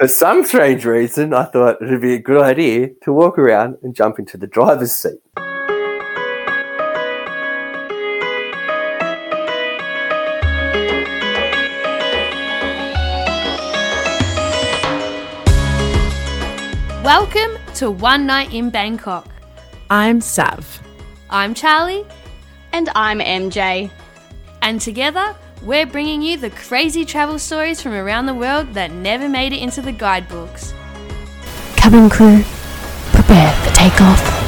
For some strange reason, I thought it'd be a good idea to walk around and jump into the driver's seat. Welcome to One Night in Bangkok. I'm Sav. I'm Charlie, And I'm MJ. and together we're bringing you the crazy travel stories from around the world that never made it into the guidebooks. Cabin crew, prepare for takeoff.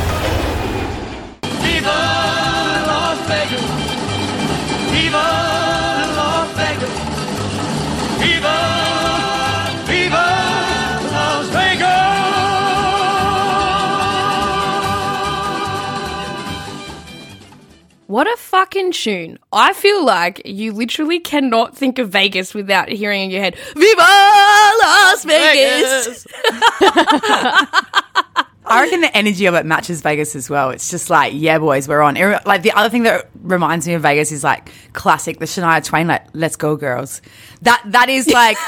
What a fucking tune. I feel like you literally cannot think of Vegas without hearing in your head, Viva Las Vegas! I reckon the energy of it matches Vegas as well. It's just like, yeah, boys, we're on. Like the other thing that reminds me of Vegas is like classic, the Shania Twain, like "Let's go, girls." That that is like,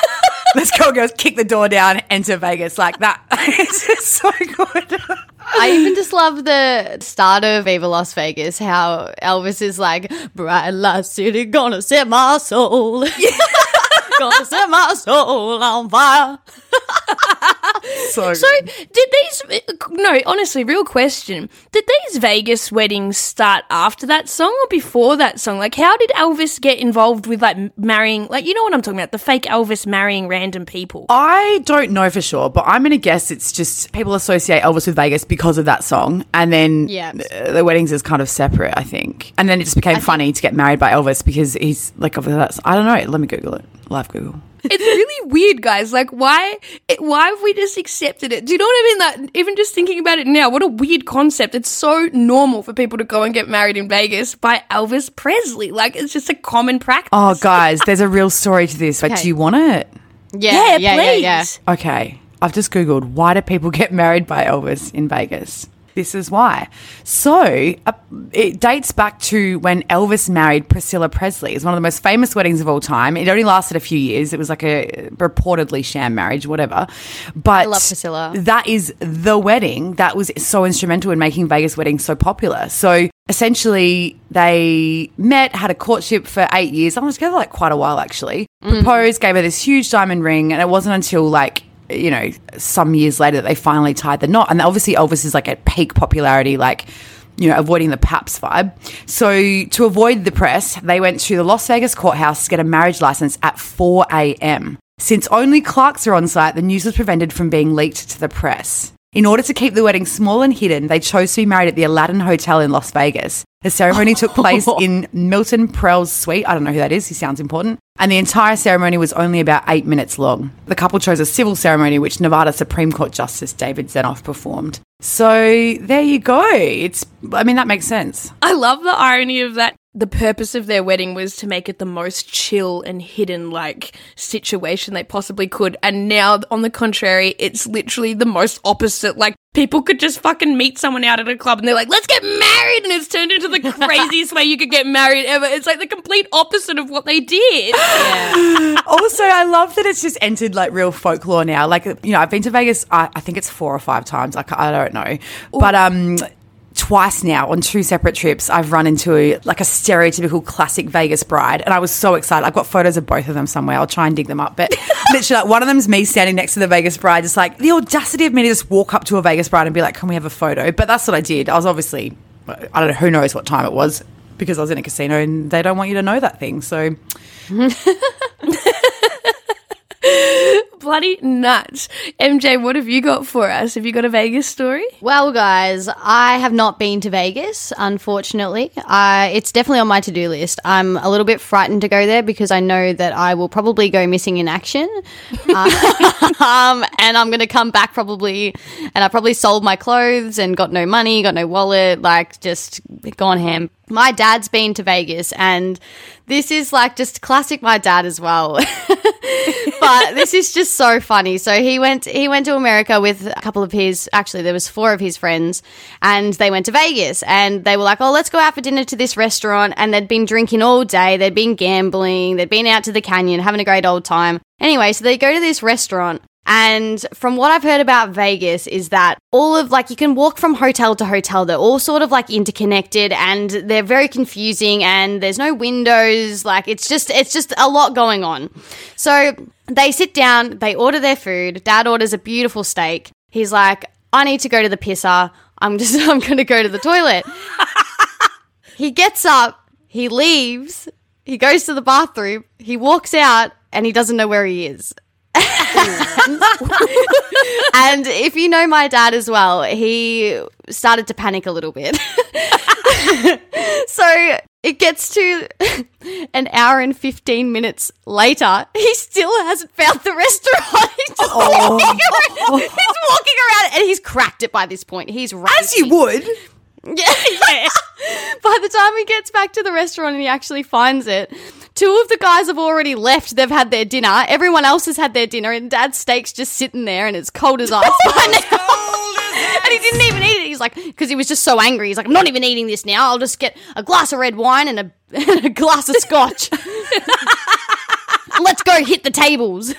"Let's go, girls." Kick the door down, enter Vegas. Like that. it's just so good. I even just love the start of Viva Las Vegas, how Elvis is like, bright light city, gonna set my soul. gonna set my soul on fire. so, So, did these, no, honestly, real question. Did these Vegas weddings start after that song or before that song? Like, how did Elvis get involved with, like, marrying, like, you know what I'm talking about? The fake Elvis marrying random people. I don't know for sure, but I'm going to guess it's just people associate Elvis with Vegas because of that song. And then Yeah. the weddings is kind of separate, I think. And then it just became funny to get married by Elvis because he's like, obviously that's, I don't know. Let me Google it. Live Google. It's really weird, guys. Like, why, it, why have we just accepted it? Do you know what I mean? Like, even just thinking about it now, what a weird concept. It's so normal for people to go and get married in Vegas by Elvis Presley. Like, it's just a common practice. Oh, guys, there's a real story to this. But Okay. do you want it? Yeah, yeah, yeah, please. yeah, yeah. Okay. I've just Googled why do people get married by Elvis in Vegas? This is why. So uh, it dates back to when Elvis married Priscilla Presley. It's one of the most famous weddings of all time. It only lasted a few years. It was like a reportedly sham marriage, whatever. But I love Priscilla. That is the wedding that was so instrumental in making Vegas weddings so popular. So essentially, they met, had a courtship for eight years. I was together like quite a while actually. Proposed, gave her this huge diamond ring, and it wasn't until like you know some years later that they finally tied the knot. And obviously, Elvis is like at peak popularity, like. You know, avoiding the Paps vibe. So, to avoid the press, they went to the Las Vegas courthouse to get a marriage license at 4 a.m. Since only clerks are on site, the news was prevented from being leaked to the press. In order to keep the wedding small and hidden, they chose to be married at the Aladdin Hotel in Las Vegas. The ceremony took place in Milton Prell's suite. I don't know who that is. He sounds important. And the entire ceremony was only about eight minutes long. The couple chose a civil ceremony, which Nevada Supreme Court Justice David Zenoff performed. So there you go. It's, I mean, that makes sense. I love the irony of that. The purpose of their wedding was to make it the most chill and hidden, like, situation they possibly could. And now, on the contrary, it's literally the most opposite. Like, people could just fucking meet someone out at a club and they're like, let's get married. And it's turned into the craziest way you could get married ever. It's like the complete opposite of what they did. also, I love that it's just entered like real folklore now. Like, you know, I've been to Vegas, I, I think it's four or five times. I, I don't know. But, um, twice now on two separate trips i've run into like a stereotypical classic vegas bride and i was so excited. I've got photos of both of them somewhere. I'll try and dig them up but literally like, one of them's me standing next to the vegas bride just like the audacity of me to just walk up to a vegas bride and be like can we have a photo? But that's what i did. I was obviously i don't know who knows what time it was because i was in a casino and they don't want you to know that thing so Bloody nuts. MJ, what have you got for us? Have you got a Vegas story? Well, guys, I have not been to Vegas, unfortunately. Uh, it's definitely on my to do list. I'm a little bit frightened to go there because I know that I will probably go missing in action. Uh, um, and I'm going to come back probably, and I probably sold my clothes and got no money, got no wallet, like just gone ham. My dad's been to Vegas, and this is like just classic my dad as well. but this is just so funny. So he went he went to America with a couple of his actually there was four of his friends and they went to Vegas and they were like, "Oh, let's go out for dinner to this restaurant." And they'd been drinking all day, they'd been gambling, they'd been out to the canyon having a great old time. Anyway, so they go to this restaurant And from what I've heard about Vegas is that all of like you can walk from hotel to hotel. They're all sort of like interconnected and they're very confusing and there's no windows. Like it's just it's just a lot going on. So they sit down, they order their food. Dad orders a beautiful steak. He's like, I need to go to the pisser. I'm just I'm gonna go to the toilet. he gets up, he leaves, he goes to the bathroom, he walks out, and he doesn't know where he is. and if you know my dad as well, he started to panic a little bit. so it gets to an hour and 15 minutes later. He still hasn't found the restaurant. He's, just oh. walking around, he's walking around and he's cracked it by this point. He's As you would. Yeah, yeah. By the time he gets back to the restaurant and he actually finds it, two of the guys have already left. They've had their dinner. Everyone else has had their dinner, and Dad's steak's just sitting there and it's cold as ice by now. and he didn't even eat it. He's like, because he was just so angry. He's like, I'm not even eating this now. I'll just get a glass of red wine and a, and a glass of scotch. Let's go hit the tables.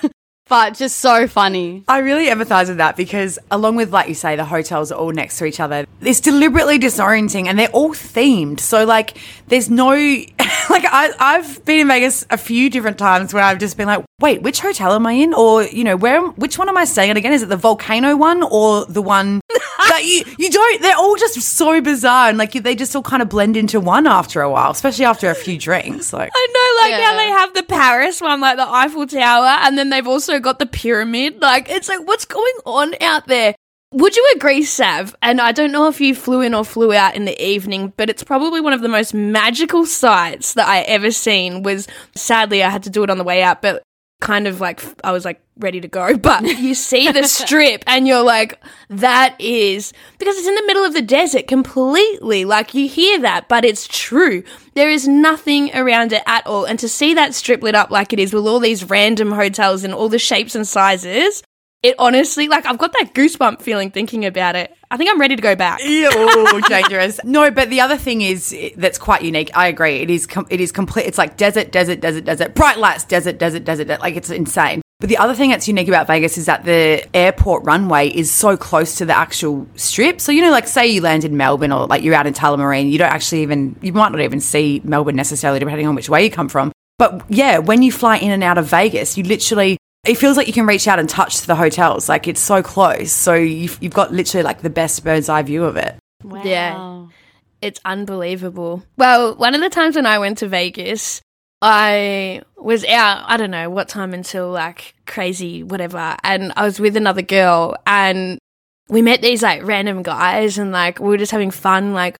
But just so funny. I really empathize with that because, along with, like you say, the hotels are all next to each other, it's deliberately disorienting and they're all themed. So, like, there's no, like, I, I've been in Vegas a few different times where I've just been like, wait, which hotel am I in? Or, you know, where, which one am I staying at again? Is it the volcano one or the one that you, you don't, they're all just so bizarre and, like, they just all kind of blend into one after a while, especially after a few drinks. Like, I know, like how Yeah. they have the Paris one, like the Eiffel Tower, and then they've also got the pyramid. Like, it's like, what's going on out there? Would you agree, Sav? And I don't know if you flew in or flew out in the evening, but it's probably one of the most magical sights that I ever seen. Was sadly I had to do it on the way out, but kind of like I was like ready to go. But you see the strip, and you're like, that is because it's in the middle of the desert completely. Like you hear that, but it's true. There is nothing around it at all. And to see that strip lit up like it is with all these random hotels in all the shapes and sizes, it honestly, like, I've got that goosebump feeling thinking about it. I think I'm ready to go back. Ew, dangerous. No, but the other thing is that's quite unique. I agree. It is com- it is complete. It's like desert, desert, desert, desert, bright lights, desert, desert, desert. de- Like it's insane. But the other thing that's unique about Vegas is that the airport runway is so close to the actual strip. So you know, like say you land in Melbourne or like you're out in Tullamarine, you don't actually even you might not even see Melbourne necessarily, depending on which way you come from. But yeah, when you fly in and out of Vegas, you literally it feels like you can reach out and touch the hotels. Like it's so close. So you've, you've got literally like the best bird's eye view of it. Yeah. It's unbelievable. Well, one of the times when I went to Vegas, I was out, I don't know what time until like crazy, whatever. And I was with another girl and we met these like random guys and like we were just having fun. Like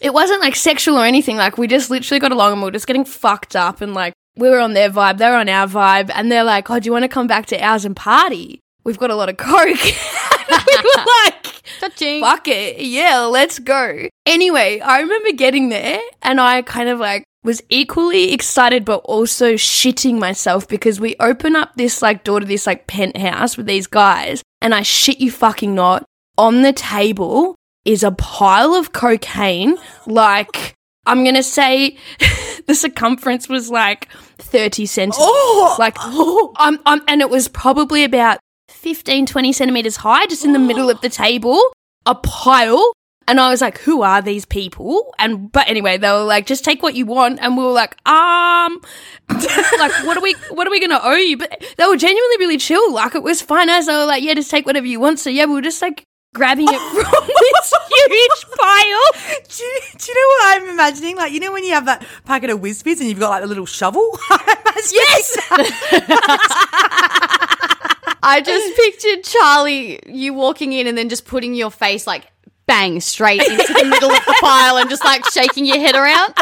it wasn't like sexual or anything. Like we just literally got along and we were just getting fucked up and like we were on their vibe, they were on our vibe. And they're like, oh, do you want to come back to ours and party? We've got a lot of coke. we were like, Touching. fuck it. Yeah, let's go. Anyway, I remember getting there and I kind of like was equally excited but also shitting myself because we open up this like door to this like penthouse with these guys and I shit you fucking not. On the table is a pile of cocaine like I'm gonna say the circumference was like 30 centimeters. Oh! Like, um, um, and it was probably about 15, 20 centimeters high, just in the middle of the table, a pile. And I was like, who are these people? And, but anyway, they were like, just take what you want. And we were like, um, like, what are we, what are we going to owe you? But they were genuinely really chill. Like, it was fine as they were like, yeah, just take whatever you want. So yeah, we were just like grabbing it from this huge pile. Do you, do you know what I'm imagining? Like, you know when you have that packet of Whiz and you've got like a little shovel? Yes. I just pictured Charlie, you walking in and then just putting your face like bang straight into the middle of the pile and just like shaking your head around.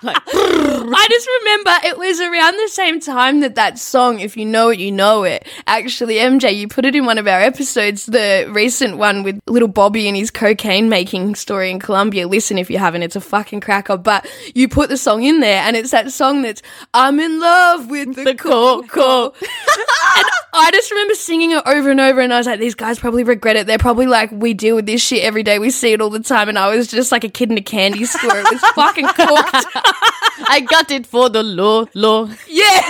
I just remember it was around the same time that that song, If You Know It, You Know It. Actually, MJ, you put it in one of our episodes, the recent one with little Bobby and his cocaine making story in Colombia. Listen if you haven't, it's a fucking cracker. But you put the song in there and it's that song that's, I'm in love with the, coco. and I just remember singing it over and over and I was like, these guys probably regret it. They're probably like, we deal with this shit every day. We see it all the time. And I was just like a kid in a candy store. It was fucking cooked. I got it for the low, low. Yeah.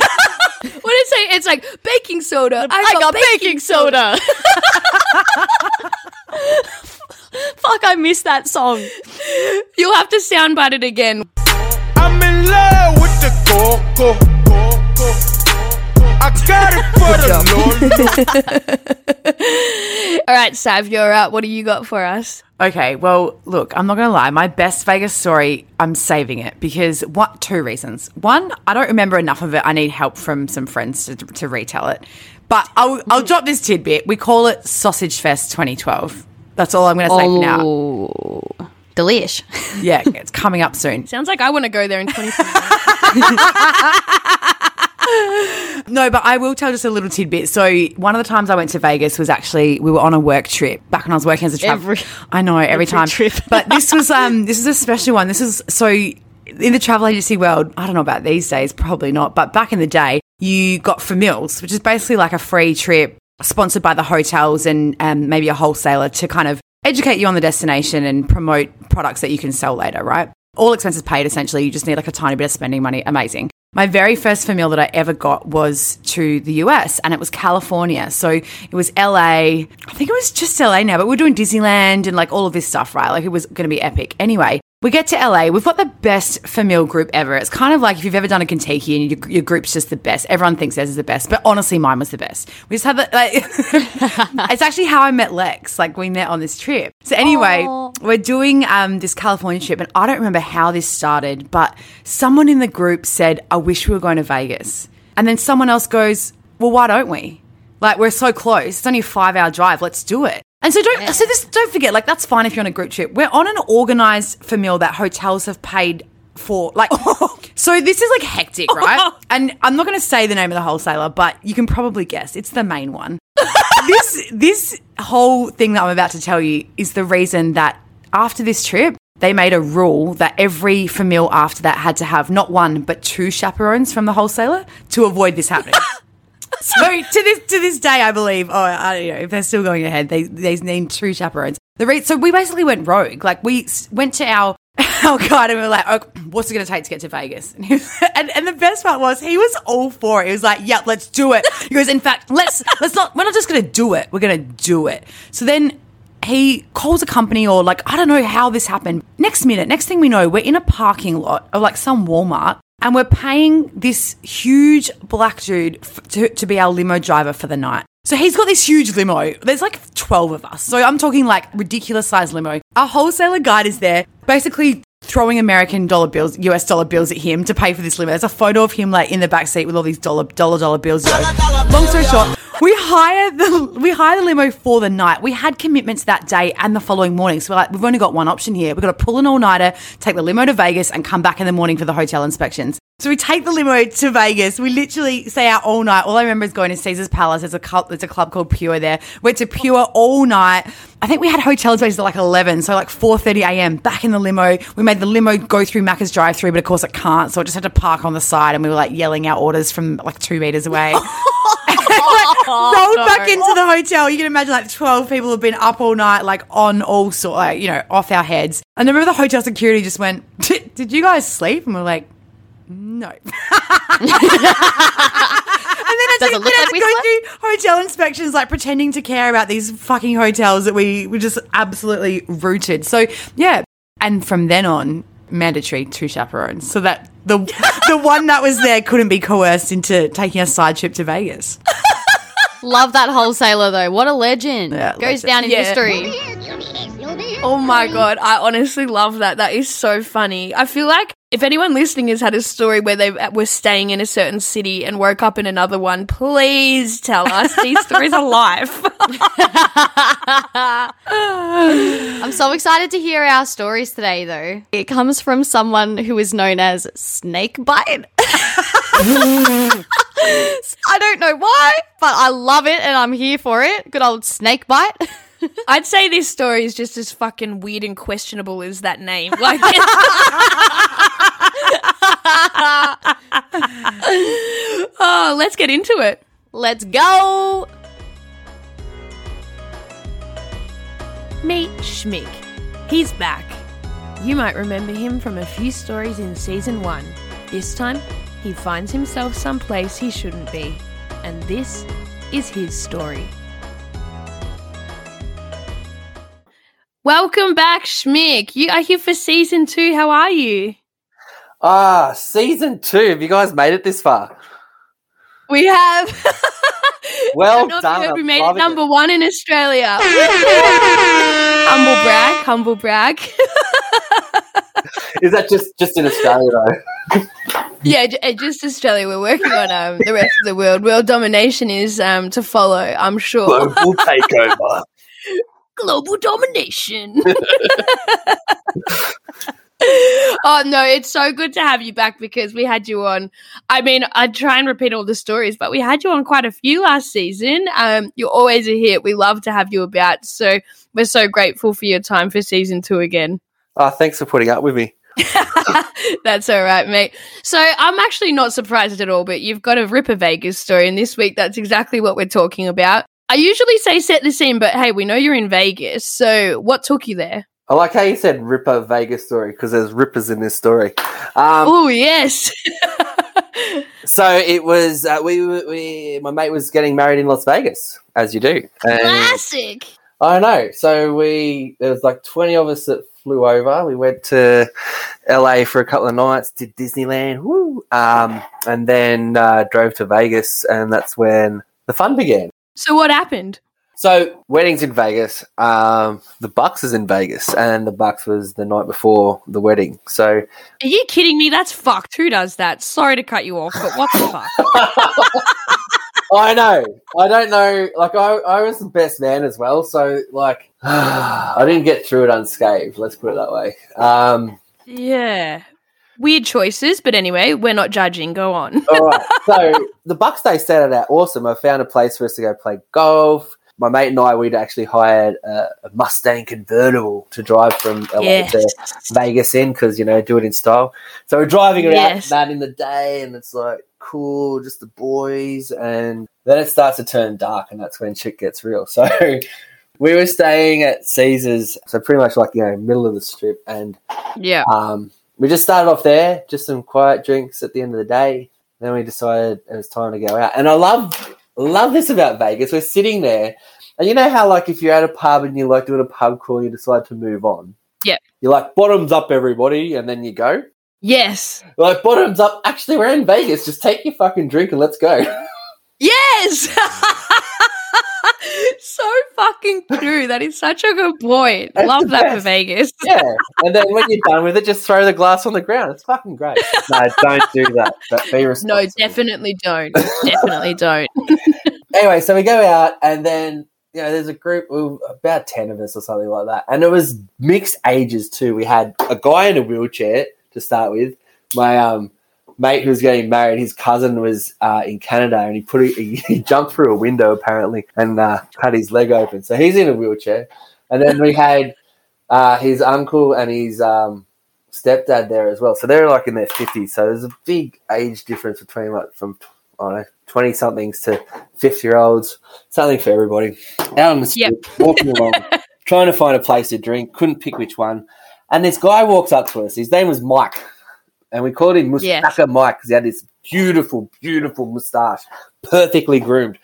what did it say? It's like baking soda. I got baking soda. Fuck, I missed that song. You'll have to soundbite it again. I'm in love with the coco. I got it for the Lolo. All right, Sav, you're up. What do you got for us? Okay, well, look, I'm not going to lie. My best Vegas story, I'm saving it because what? Two reasons. One, I don't remember enough of it. I need help from some friends to, to retell it. But I'll, I'll drop this tidbit. We call it Sausage Fest 2012. That's all I'm going to say for now. Oh, delish. Yeah, it's coming up soon. Sounds like I want to go there in 2021. No, but I will tell just a little tidbit. So one of the times I went to Vegas was actually we were on a work trip back when I was working as a travel. I know every, time. trip. but this was um this is a special one. This is so in the travel agency world. I don't know about these days, probably not. But back in the day, you got famils, which is basically like a free trip sponsored by the hotels and um, maybe a wholesaler to kind of educate you on the destination and promote products that you can sell later, right? All expenses paid essentially. You just need like a tiny bit of spending money. Amazing. My very first meal that I ever got was to the US and it was California. So it was LA. I think it was just LA now, but we are doing Disneyland and like all of this stuff, right? Like it was going to be epic. Anyway, we get to LA. We've got the best meal group ever. It's kind of like if you've ever done a Contiki and your, your group's just the best. Everyone thinks theirs is the best, but honestly, mine was the best. We just had the, like, it's actually how I met Lex. Like we met on this trip. So anyway, we're doing um, this California trip, and I don't remember how this started, but someone in the group said, "I wish we were going to Vegas," and then someone else goes, "Well, why don't we? Like we're so close. It's only a five-hour drive. Let's do it." And so don't so this don't forget like that's fine if you're on a group trip. We're on an organized famil that hotels have paid for like so this is like hectic, right? and I'm not going to say the name of the wholesaler, but you can probably guess. It's the main one. this this whole thing that I'm about to tell you is the reason that after this trip they made a rule that every famil after that had to have not one but two chaperones from the wholesaler to avoid this happening. So to this to this day, I believe. Oh, I don't know if they're still going ahead. They they named two chaperones. The re- so we basically went rogue. Like we went to our our guide and we were like, oh, "What's it going to take to get to Vegas?" And, was, and and the best part was he was all for it. He was like, "Yep, let's do it." He goes, "In fact, let's let's not. We're not just going to do it. We're going to do it." So then he calls a company or like I don't know how this happened. Next minute, next thing we know, we're in a parking lot of like some Walmart and we're paying this huge black dude f- to, to be our limo driver for the night. So he's got this huge limo. There's like 12 of us. So I'm talking like ridiculous size limo. Our wholesaler guide is there, basically throwing American dollar bills, US dollar bills at him to pay for this limo. There's a photo of him like in the back seat with all these dollar dollar dollar bills. Long story short, we hired the we hired the limo for the night. We had commitments that day and the following morning. So we're like, we've only got one option here. We've got to pull an all nighter, take the limo to Vegas, and come back in the morning for the hotel inspections. So we take the limo to Vegas. We literally stay out all night. All I remember is going to Caesar's Palace. There's a club, there's a club called Pure there. Went to Pure all night. I think we had hotel inspections at like 11, so like 4:30 a.m. Back in the limo. We made the limo go through Macca's drive-through, but of course it can't. So it just had to park on the side, and we were like yelling out orders from like two meters away. rolled back into the hotel. You can imagine like 12 people have been up all night, like on all sort, like, you know, off our heads. And I remember the hotel security just went, Did you guys sleep? And we're like, No. and then I Does it think look we had like we go slept? through hotel inspections, like pretending to care about these fucking hotels that we were just absolutely rooted. So, yeah. And from then on, mandatory two chaperones. So that the the one that was there couldn't be coerced into taking a side trip to Vegas. Love that wholesaler though. What a legend. Yeah, Goes legend. down in Yeah. history. Oh my mm. god, I honestly love that. That is so funny. I feel like if anyone listening has had a story where they were staying in a certain city and woke up in another one, please tell us. These stories are life. I'm so excited to hear our stories today though. It comes from someone who is known as Snakebite. I don't know why, but I love it and I'm here for it. Good old Snakebite. I'd say this story is just as fucking weird and questionable as that name. Like, oh, let's get into it. Let's go. Meet Schmick. He's back. You might remember him from a few stories in season one. This time, he finds himself someplace he shouldn't be. And this is his story. Welcome back, Schmick. You are here for season two. How are you? Ah, season two. Have you guys made it this far? We have. Well I don't know if you done. we made it number one in Australia. humble brag, humble brag. Is that just just in Australia though? Yeah, j- uh, just Australia. We're working on um, the rest of the world. World domination is um, to follow, I'm sure. Global takeover. Global domination. oh no, it's so good to have you back because we had you on. I mean, I try and repeat all the stories, but we had you on quite a few last season. Um, you're always a hit. We love to have you about. So we're so grateful for your time for season two again. Oh, thanks for putting up with me. that's all right, mate. So I'm actually not surprised at all, but you've got a Ripper Vegas story, and this week that's exactly what we're talking about. I usually say set the scene, but hey, we know you're in Vegas. So what took you there? I like how you said Ripper Vegas story because there's rippers in this story. Um, Oh yes. so it was uh, we, we my mate was getting married in Las Vegas, as you do. And Classic. I know. So we there was like twenty of us that flew over. We went to LA for a couple of nights, did Disneyland, woo, um, and then uh, drove to Vegas, and that's when the fun began. So what happened? So weddings in Vegas. Um, the Bucks is in Vegas, and the Bucks was the night before the wedding. So Are you kidding me? That's fucked. Who does that? Sorry to cut you off, but what the fuck? I know. I don't know. Like I, I was the best man as well. So like, I didn't get through it unscathed. Let's put it that way. Um, Yeah. Weird choices, but anyway, we're not judging. Go on. all right. So the Bucks Day started out awesome. I found a place for us to go play golf. My mate and I, we'd actually hired a, a Mustang convertible to drive from LA Yes. to Vegas in because you know do it in style. So we're driving around Yes. that in the day, and it's like cool, just the boys, and then it starts to turn dark, and that's when shit gets real. So we were staying at Caesars, so pretty much like you know middle of the strip, and Yeah. um, we just started off there, just some quiet drinks at the end of the day. Then we decided it was time to go out, and I love love this about Vegas. We're sitting there, and you know how like if you're at a pub and you like doing a pub crawl, you decide to move on. Yeah. You're like bottoms up, everybody, and then you go. Yes. We're like bottoms up. Actually, we're in Vegas. Just take your fucking drink and let's go. Yes. so fucking true. That is such a good point. That's Love the that for. Vegas. yeah, and then when you're done with it, just throw the glass on the ground. It's fucking great. No, don't do that. But be respectful. No, definitely don't. Definitely don't. anyway, so we go out, and then you know, there's a group of about ten of us or something like that, and it was mixed ages too. We had a guy in a wheelchair to start with. My um, mate who was getting married, his cousin was uh, in Canada, and he put a, he, he jumped through a window apparently and uh, had his leg open, so he's in a wheelchair. And then we had uh, his uncle and his um, stepdad there as well. So they're like in their fifties. So there's a big age difference between like from I don't know twenty somethings to fifty year olds. Something for everybody. Out on the street, walking along, trying to find a place to drink. Couldn't pick which one. And this guy walks up to us. His name was Mike, and we called him. Mustaka Mike because he had this beautiful, beautiful moustache, perfectly groomed.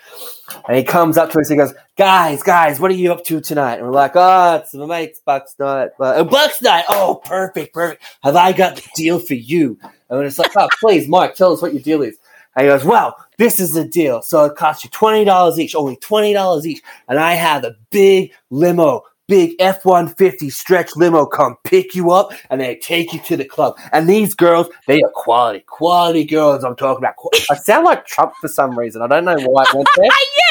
And he comes up to us and he goes, "Guys, guys, what are you up to tonight?" And we're like, "Oh, it's my mate's Bucks night, but uh, Bucks night. Oh, perfect, perfect. Have I got the deal for you?" And just like, "Oh, please, Mike, tell us what your deal is." And he goes, "Well, this is the deal. So it costs you twenty dollars each, only twenty dollars each, and I have a big limo." Big F one fifty stretch limo come pick you up and they take you to the club. And these girls, they are quality, quality girls. I'm talking about. I sound like Trump for some reason. I don't know why I went there.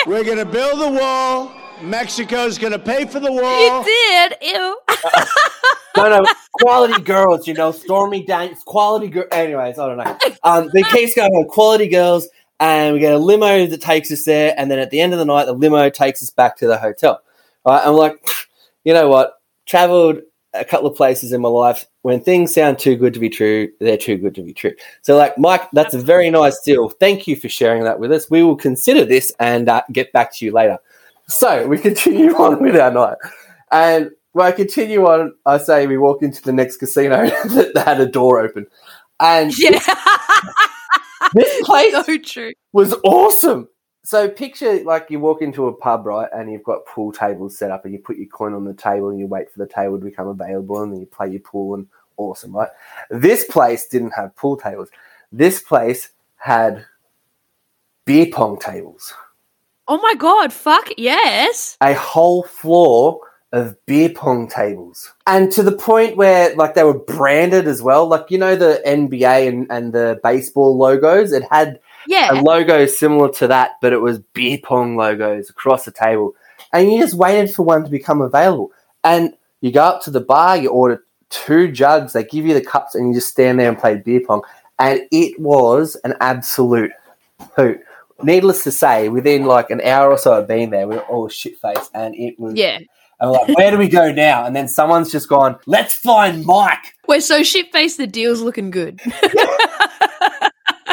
We're gonna build the wall. Mexico's gonna pay for the wall. You did. Ew. no, no, quality girls, you know, Stormy Daniels, quality girl. Anyways, I don't know. Um, the case going on, quality girls, and we get a limo that takes us there, and then at the end of the night, the limo takes us back to the hotel. All right, I'm like, you know what? Traveled a couple of places in my life. When things sound too good to be true, they're too good to be true. So, like, Mike, that's a very nice deal. Thank you for sharing that with us. We will consider this and uh, get back to you later. So we continue on with our night, and well, I continue on. I say we walk into the next casino that had a door open, and Yeah. this place so true. was awesome. So picture like you walk into a pub, right, and you've got pool tables set up, and you put your coin on the table, and you wait for the table to become available, and then you play your pool, and awesome, right? This place didn't have pool tables. This place had beer pong tables, Oh my god, fuck yes. a whole floor of beer pong tables, and to the point where like they were branded as well, like you know the NBA and, and the baseball logos. It had Yeah. a logo similar to that, but it was beer pong logos across the table. And you just waited for one to become available. And you go up to the bar, you order two jugs, they give you the cups, and you just stand there and play beer pong. And it was an absolute hoot. Needless to say, within like an hour or so of being there, we were all shit faced, and it was. Yeah. And we're like, where do we go now? And then someone's just gone, let's find Mike. We're so shit faced the deal's looking good.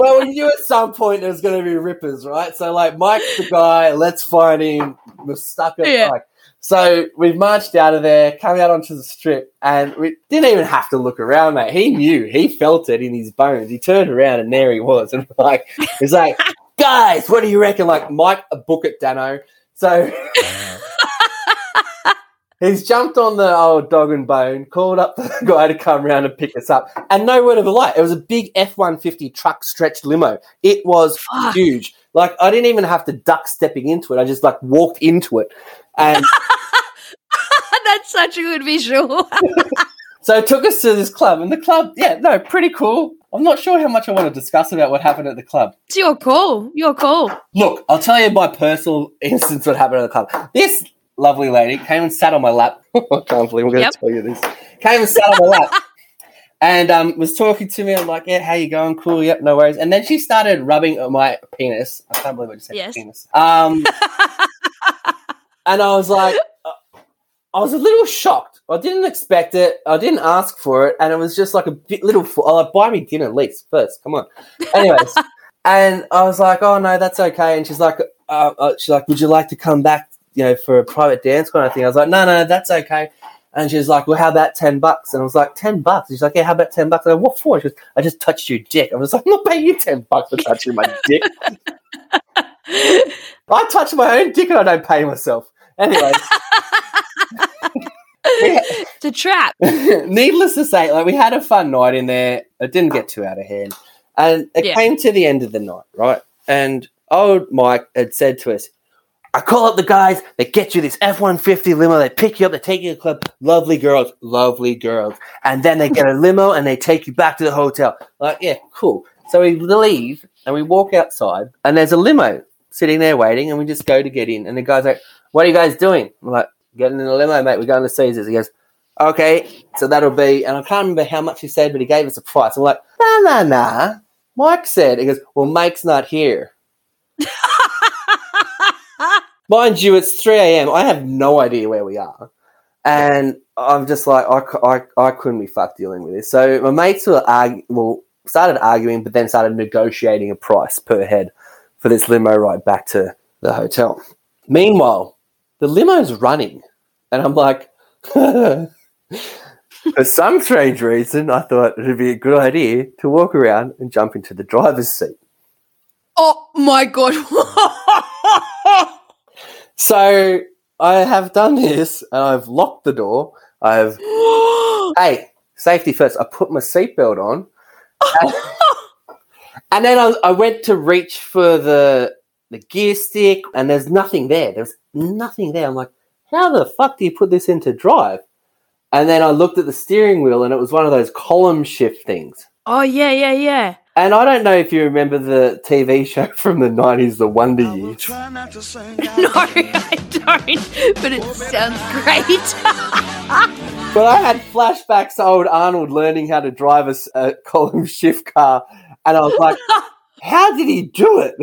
well, we knew at some point there was going to be rippers, right? So, like, Mike's the guy. Let's find him. We're stuck at Yeah. Mike. So we've marched out of there, come out onto the strip, and we didn't even have to look around, mate. He knew, he felt it in his bones. He turned around, and there he was, and like, he's like, guys, what do you reckon? Like, Mike, a book at Dano. So. He's jumped on the old dog and bone, called up the guy to come around and pick us up, and no word of a lie. It was a big F one fifty truck stretched limo. It was Fuck. huge. Like I didn't even have to duck stepping into it. I just like walked into it, and That's such a good visual. so it took us to this club. And the club, yeah, no, pretty cool. I'm not sure how much I want to discuss about what happened at the club. it's your call. Your call. Look, I'll tell you my personal instance what happened at the club. This lovely lady came and sat on my lap. I can't believe I'm going to Yep. tell you this. Came and sat on my lap. And um, was talking to me. I'm like, "Yeah, how you going? Cool. Yep, no worries." And then she started rubbing my penis. I can't believe I just said Yes. penis. Um, and I was like, uh, I was a little shocked. I didn't expect it. I didn't ask for it, and it was just like a bit little. Oh, like, buy me dinner at least first. Come on. Anyways, and I was like, "Oh no, that's okay." And she's like, uh, uh, "She's like, would you like to come back, you know, for a private dance kind of thing?" I was like, "No, no, that's okay." And she's like, "Well, how about ten bucks?" And I was like, 10 bucks." She's like, "Yeah, how about ten bucks?" I go, "What for?" She goes, "I just touched your dick." I was like, "I'm not paying you ten bucks for touching my dick." I touch my own dick and I don't pay myself. Anyways, It's a trap. needless to say, like we had a fun night in there. It didn't get too out of hand, and it Yeah. came to the end of the night, right? And old Mike had said to us, "I call up the guys. They get you this F one fifty limo. They pick you up. They take you to the club. Lovely girls, lovely girls, and then they get a limo and they take you back to the hotel. Like, yeah, cool. So we leave and we walk outside, and there's a limo sitting there waiting, and we just go to get in. And the guy's like, "What are you guys doing?" I'm like, "Getting in a limo, mate. We're going to Caesars." He goes, "Okay, so that'll be." And I can't remember how much he said, but he gave us a price. I'm like, "Nah, nah, nah." Mike said, "He goes, well, Mike's not here." Mind you, it's 3 a.m. I have no idea where we are. And I'm just like, I, I, I couldn't be fucked dealing with this. So my mates were argu- well, started arguing, but then started negotiating a price per head for this limo ride back to the hotel. Meanwhile, the limo's running. And I'm like, for some strange reason, I thought it would be a good idea to walk around and jump into the driver's seat. Oh my god. So I have done this and I've locked the door. I've hey, safety first. I put my seatbelt on. and, and then I, I went to reach for the the gear stick and there's nothing there. There's nothing there. I'm like, how the fuck do you put this into drive? And then I looked at the steering wheel and it was one of those column shift things. oh yeah, yeah, yeah. And I don't know if you remember the TV show from the 90s, The Wonder Years. No, I don't. But it sounds great. But I had flashbacks to old Arnold learning how to drive a column shift car, and I was like, "How did he do it?"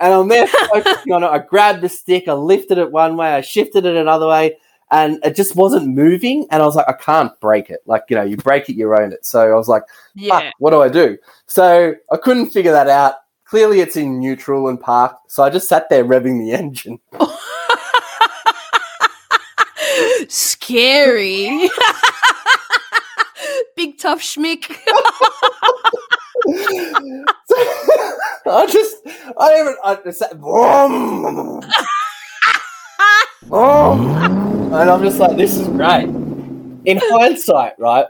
And I'm there focusing on it. I grabbed the stick, I lifted it one way, I shifted it another way, and it just wasn't moving. And I was like, "I can't break it. Like you know, you break it, you own it." So I was like, "Fuck, yeah. what do I do?" So I couldn't figure that out. Clearly, it's in neutral and parked, so I just sat there revving the engine. Scary. Big tough schmick. I just, I even, I just said, vroom. Vroom. And I'm just like, this is great. In hindsight, right?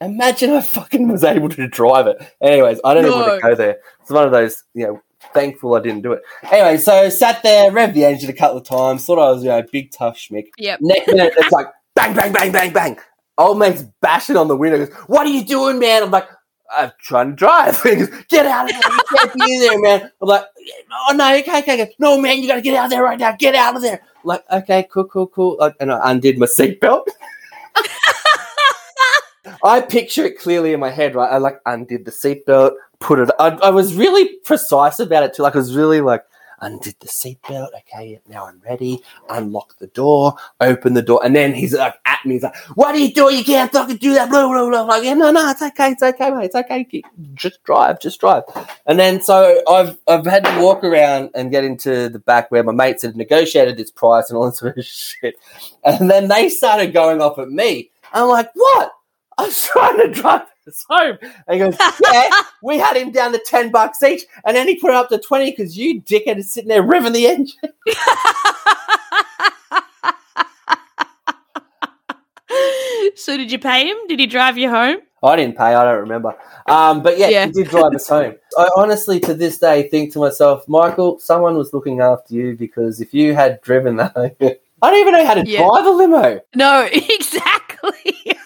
Imagine I fucking was able to drive it. Anyways, I don't even want to go there. It's one of those, you know, thankful I didn't do it. Anyway, so sat there, revved the engine a couple of times, thought I was, you know, big tough schmick. Yep. Next minute, it's like bang, bang, bang, bang, bang. Old mate's bashing on the window. Goes, "What are you doing, man?" I'm like, "I'm trying to drive." "Get out of there! You can't be in there, man." I'm like, "Oh no, okay, okay, okay. no, man, you gotta get out of there right now. Get out of there!" I'm like, okay, cool, cool, cool. Like, And I undid my seatbelt. I picture it clearly in my head, right? I like undid the seatbelt, put it. I, I was really precise about it too. Like I was really like undid the seatbelt. Okay, now I'm ready. Unlock the door, open the door, and then he's like at me. He's like, "What are you doing? You can't fucking do that." Blah blah blah. Like, yeah, no, no, it's okay, it's okay, mate, it's okay. Just drive, just drive. And then so I've I've had to walk around and get into the back where my mates had negotiated this price and all this sort of shit. And then they started going off at me. I'm like, what? I was trying to drive us home. And he goes, yeah, we had him down to 10 bucks each. And then he put it up to 20 because you dickhead is sitting there revving the engine. so did you pay him? Did he drive you home? I didn't pay, I don't remember. Um, but yeah, Yeah. he did drive us home. I honestly, to this day, think to myself, Michael, someone was looking after you because if you had driven that, I don't even know how to Yeah. drive a limo. No, exactly.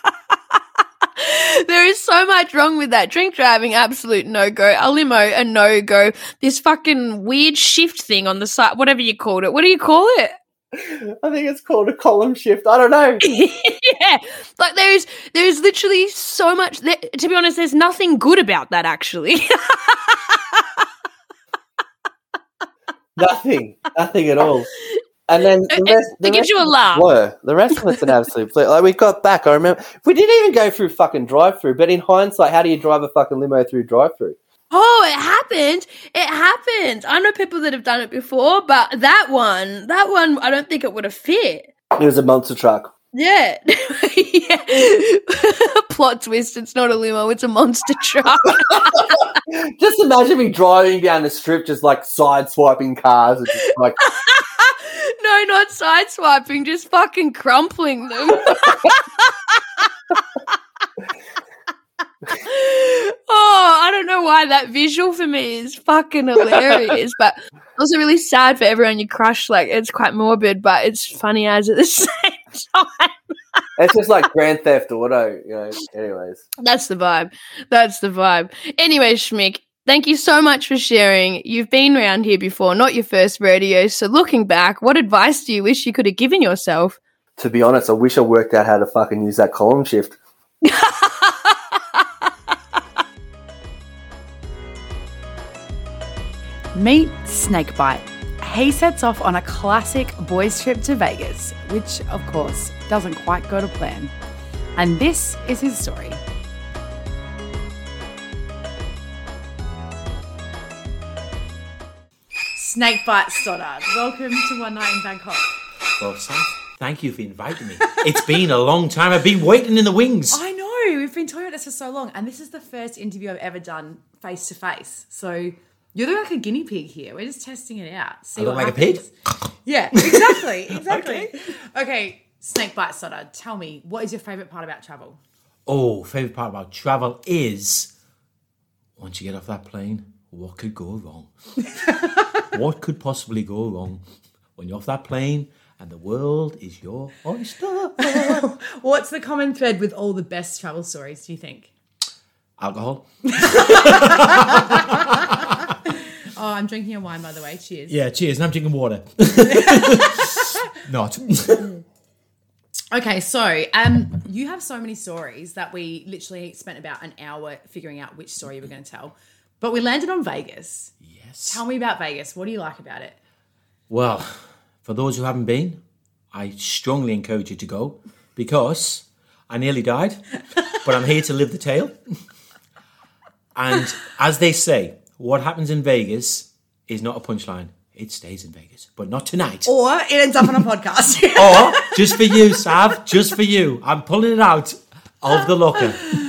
There is so much wrong with that. Drink driving, absolute no go. A limo, a no go. This fucking weird shift thing on the side, whatever you called it. What do you call it? I think it's called a column shift. I don't know. yeah, like there's there's literally so much. There, to be honest, there's nothing good about that actually. Nothing. Nothing at all. And then the It- rest, the it gives you a laugh. blur. The rest of it's an absolute blur. Like we got back. I remember we didn't even go through fucking drive through. But in hindsight, how do you drive a fucking limo through drive through? oh, it happened. It happened. I know people that have done it before, but that one, that one, I don't think it would have fit. It was a monster truck. Yeah. yeah. Plot twist. It's not a limo, it's a monster truck. Just imagine me driving down the strip, just like side swiping cars, and just like no, not sideswiping, just fucking crumpling them. oh, I don't know why that visual for me is fucking hilarious, but also really sad for everyone you crush. Like, it's quite morbid, but it's funny as at the same time. it's just like Grand Theft Auto. You know. Anyways, That's the vibe. That's the vibe. Anyway, Schmick, thank you so much for sharing. You've been around here before, not your first rodeo. So, looking back, what advice do you wish you could have given yourself? to be honest, I wish I worked out how to fucking use that column shift. Meet Snakebite. He sets off on a classic boys' trip to Vegas, which, of course, doesn't quite go to plan. And this is his story. Snakebite Stoddard, welcome to One Night in Bangkok. Well, Sam, thank you for inviting me. It's been a long time. I've been waiting in the wings. I know, we've been talking about this for so long, and this is the first interview I've ever done face to face. So you're like a guinea pig here. We're just testing it out. See I look what like a pig? Yeah, exactly, exactly. okay. Snakebite Stoddard, tell me, what is your favourite part about travel? Oh, favourite part about travel is once you get off that plane, what could go wrong? what could possibly go wrong when you're off that plane and the world is your oyster? What's the common thread with all the best travel stories, do you think? Alcohol? Oh, I'm drinking a wine, by the way. Cheers. Yeah, cheers. And I'm drinking water. Not. Okay, so um, you have so many stories that we literally spent about an hour figuring out which story you were going to tell. But we landed on Vegas. yes. Tell me about Vegas. What do you like about it? Well, for those who haven't been, I strongly encourage you to go because I nearly died, but I'm here to live the tale. And as they say, what happens in Vegas is not a punchline, it stays in Vegas, but not tonight. Or it ends up on a podcast. or just for you, Sav, just for you. I'm pulling it out of the locker.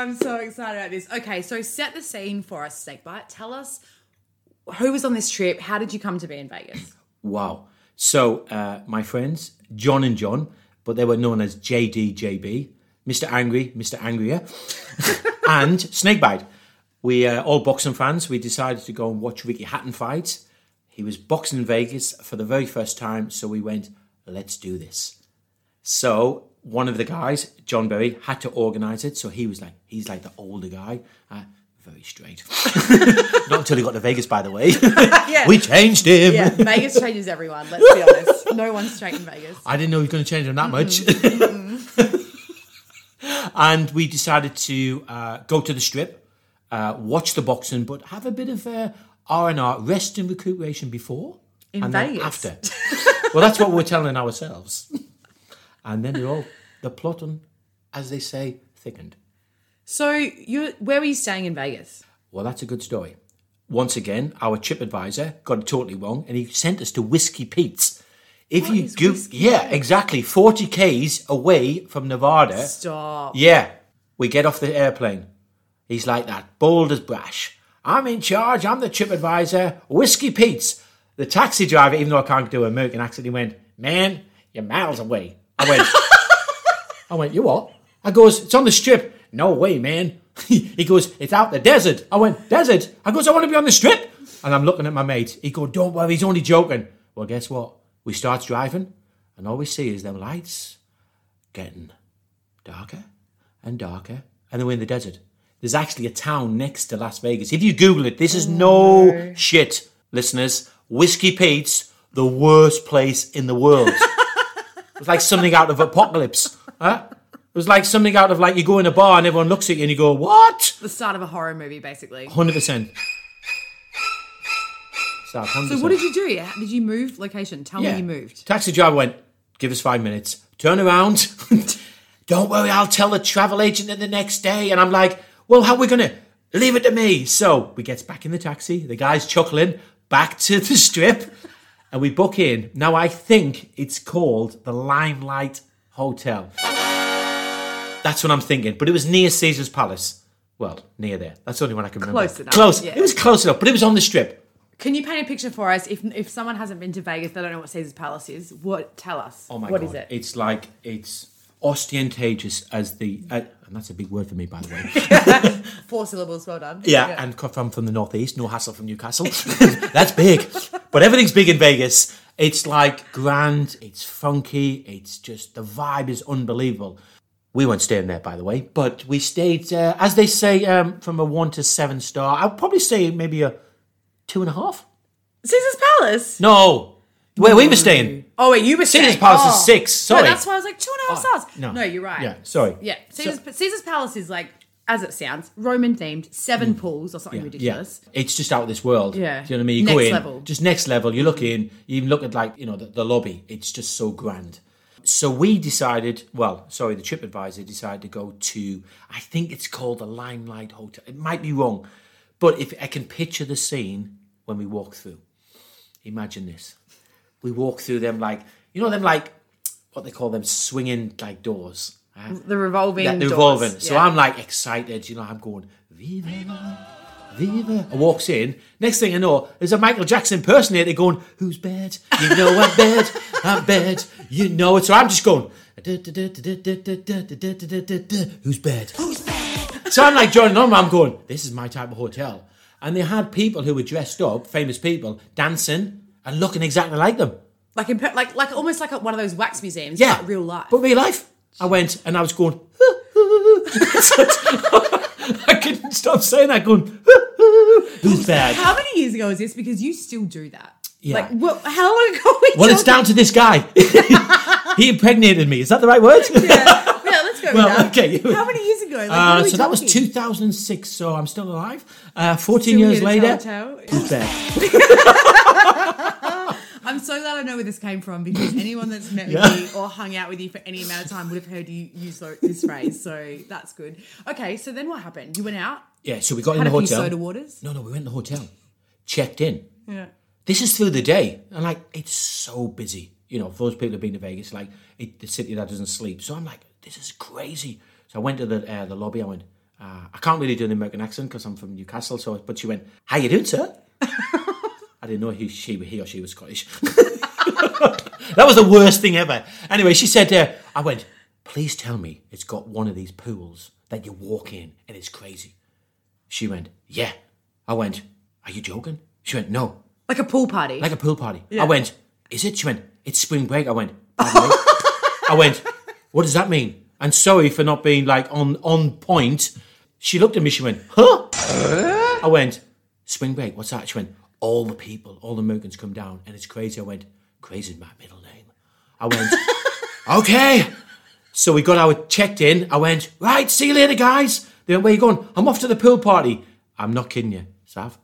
I'm so excited about this. Okay, so set the scene for us, Snakebite. Tell us who was on this trip. How did you come to be in Vegas? Wow. So, uh, my friends, John and John, but they were known as JDJB, Mr. Angry, Mr. Angrier, and Snakebite. We uh, all boxing fans. We decided to go and watch Ricky Hatton fight. He was boxing in Vegas for the very first time, so we went, let's do this. So one of the guys, John Berry, had to organise it. So he was like, he's like the older guy, uh, very straight. Not until he got to Vegas, by the way. yeah. We changed him. Yeah, Vegas changes everyone. Let's be honest. No one's straight in Vegas. I didn't know he was going to change him that much. and we decided to uh, go to the strip, uh, watch the boxing, but have a bit of uh, R and R, rest and recuperation before In and then Vegas? after. well, that's what we're telling ourselves. And then it all the plot, on, as they say, thickened. So you, where were you staying in Vegas? Well, that's a good story. Once again, our chip advisor got it totally wrong, and he sent us to Whiskey Pete's. If you is go, yeah, exactly, forty k's away from Nevada. Stop. Yeah, we get off the airplane. He's like that, bold as brash. I'm in charge. I'm the trip advisor. Whiskey Pete's. The taxi driver, even though I can't do an American accent, he went, "Man, you're miles away." I went, "I went, you what?" I goes, "It's on the strip." No way, man. he goes, "It's out the desert." I went, "Desert?" I goes, "I want to be on the strip." And I'm looking at my mate. He goes, "Don't worry, he's only joking." Well, guess what? We starts driving, and all we see is them lights getting darker and darker, and then we're in the desert. There's actually a town next to Las Vegas. If you Google it, this is oh, no shit, listeners. Whiskey Pete's, the worst place in the world. it's like something out of Apocalypse. Huh? It was like something out of like you go in a bar and everyone looks at you and you go, "What?" The start of a horror movie, basically. Hundred percent. So what did you do? Did you move location? Tell me you moved. Taxi driver went, give us five minutes. Turn around. Don't worry, I'll tell the travel agent the next day. And I'm like, well, how are we going to leave it to me? So we gets back in the taxi. The guy's chuckling back to the strip and we book in. Now, I think it's called the Limelight Hotel. That's what I'm thinking. But it was near Caesar's Palace. Well, near there. That's the only one I can remember. Close enough, Close. yeah. It was close enough, but it was on the strip. Can you paint a picture for us? If if someone hasn't been to Vegas, they don't know what Caesar's Palace is. What? Tell us. Oh my What god! is it? It's like it's ostentatious as the, uh, and that's a big word for me, by the way. Four syllables. Well done. yeah, and co- from from the northeast, no hassle from Newcastle. that's big, but everything's big in Vegas. It's like grand. It's funky. It's just the vibe is unbelievable. We weren't staying there, by the way, but we stayed, uh, as they say, um, from a one to seven star. I'd probably say maybe a two and a half. Caesar's Palace. No, where we were staying. Oh wait, you were staying. Caesar's saying- Palace is oh. six, sorry. No, that's why I was like two and a half Oh, stars. no. No, you're right. Yeah, sorry. Yeah, Caesar's, Caesar's Palace is like, as it sounds, Roman themed, seven pools or something ridiculous. Mm. Yeah, it's just out of this world. Yeah. Do you know what I mean? You go Next in, level. just next level. You look in, you even look at like, you know, the, the lobby. It's just so grand. So we decided, well, sorry, the TripAdvisor decided to go to, I think it's called the Limelight Hotel. It might be wrong, but if I can picture the scene when we walk through. Imagine this. We walk through them like, you know, them like, what they call them, swinging like doors. huh? The revolving. Yeah, the doors. revolving. So Yeah. I'm like excited, you know, I'm going, Viva, Viva. I walks in. Next thing I know, there's a Michael Jackson impersonator going, Who's bad? You know I'm bad. I'm bad. You know it. So I'm just going, Who's bad? Who's bad? So I'm like joining on. I'm going, This is my type of hotel. And they had people who were dressed up, famous people, dancing and looking exactly like them. like in, like like almost like one of those wax museums. Yeah, real life. But real life. I went and I was going. I couldn't stop saying that. Going, who's bad? How many years ago is this? Because you still do that. Yeah. Like, what, how long ago? We Well, it's down to this guy. he impregnated me. Is that the right word? Yeah, let's Well, that. okay. How many years ago? Like, Uh, so that was 2006. So I'm still alive. Uh, 14 Still years later. tell. Who's bad? I'm so glad I know where this came from because anyone that's met Yeah. with you or hung out with you for any amount of time would have heard you use this phrase. So that's good. Okay, so then what happened? You went out, Yeah. So we got in the hotel. soda waters. No, no, we went in the hotel, checked in. Yeah. this is through the day. And like, it's so busy. You know, those people who've been to Vegas, like it, the city that doesn't sleep. So I'm like, this is crazy. So I went to the uh, the lobby. I went, uh, I can't really do an American accent because I'm from Newcastle. So, but she went, how you doing, sir? I didn't know he, she, he or she was Scottish. that was the worst thing ever. Anyway, she said, uh, I went, please tell me it's got one of these pools that you walk in and it's crazy. She went, yeah. I went, are you joking? She went, no. Like a pool party. Like a pool party. I went, is it? She went, it's spring break. I went, I went, what does that mean? And sorry for not being like on, on point. She looked at me, she went, huh? I went, spring break, what's that? She went, all the people, all the Americans come down and it's crazy. I went, crazy is my middle name. I went, okay. So we got our checked in. I went, right, see you later, guys. They went, where you going? I'm off to the pool party. I'm not kidding you, Sav.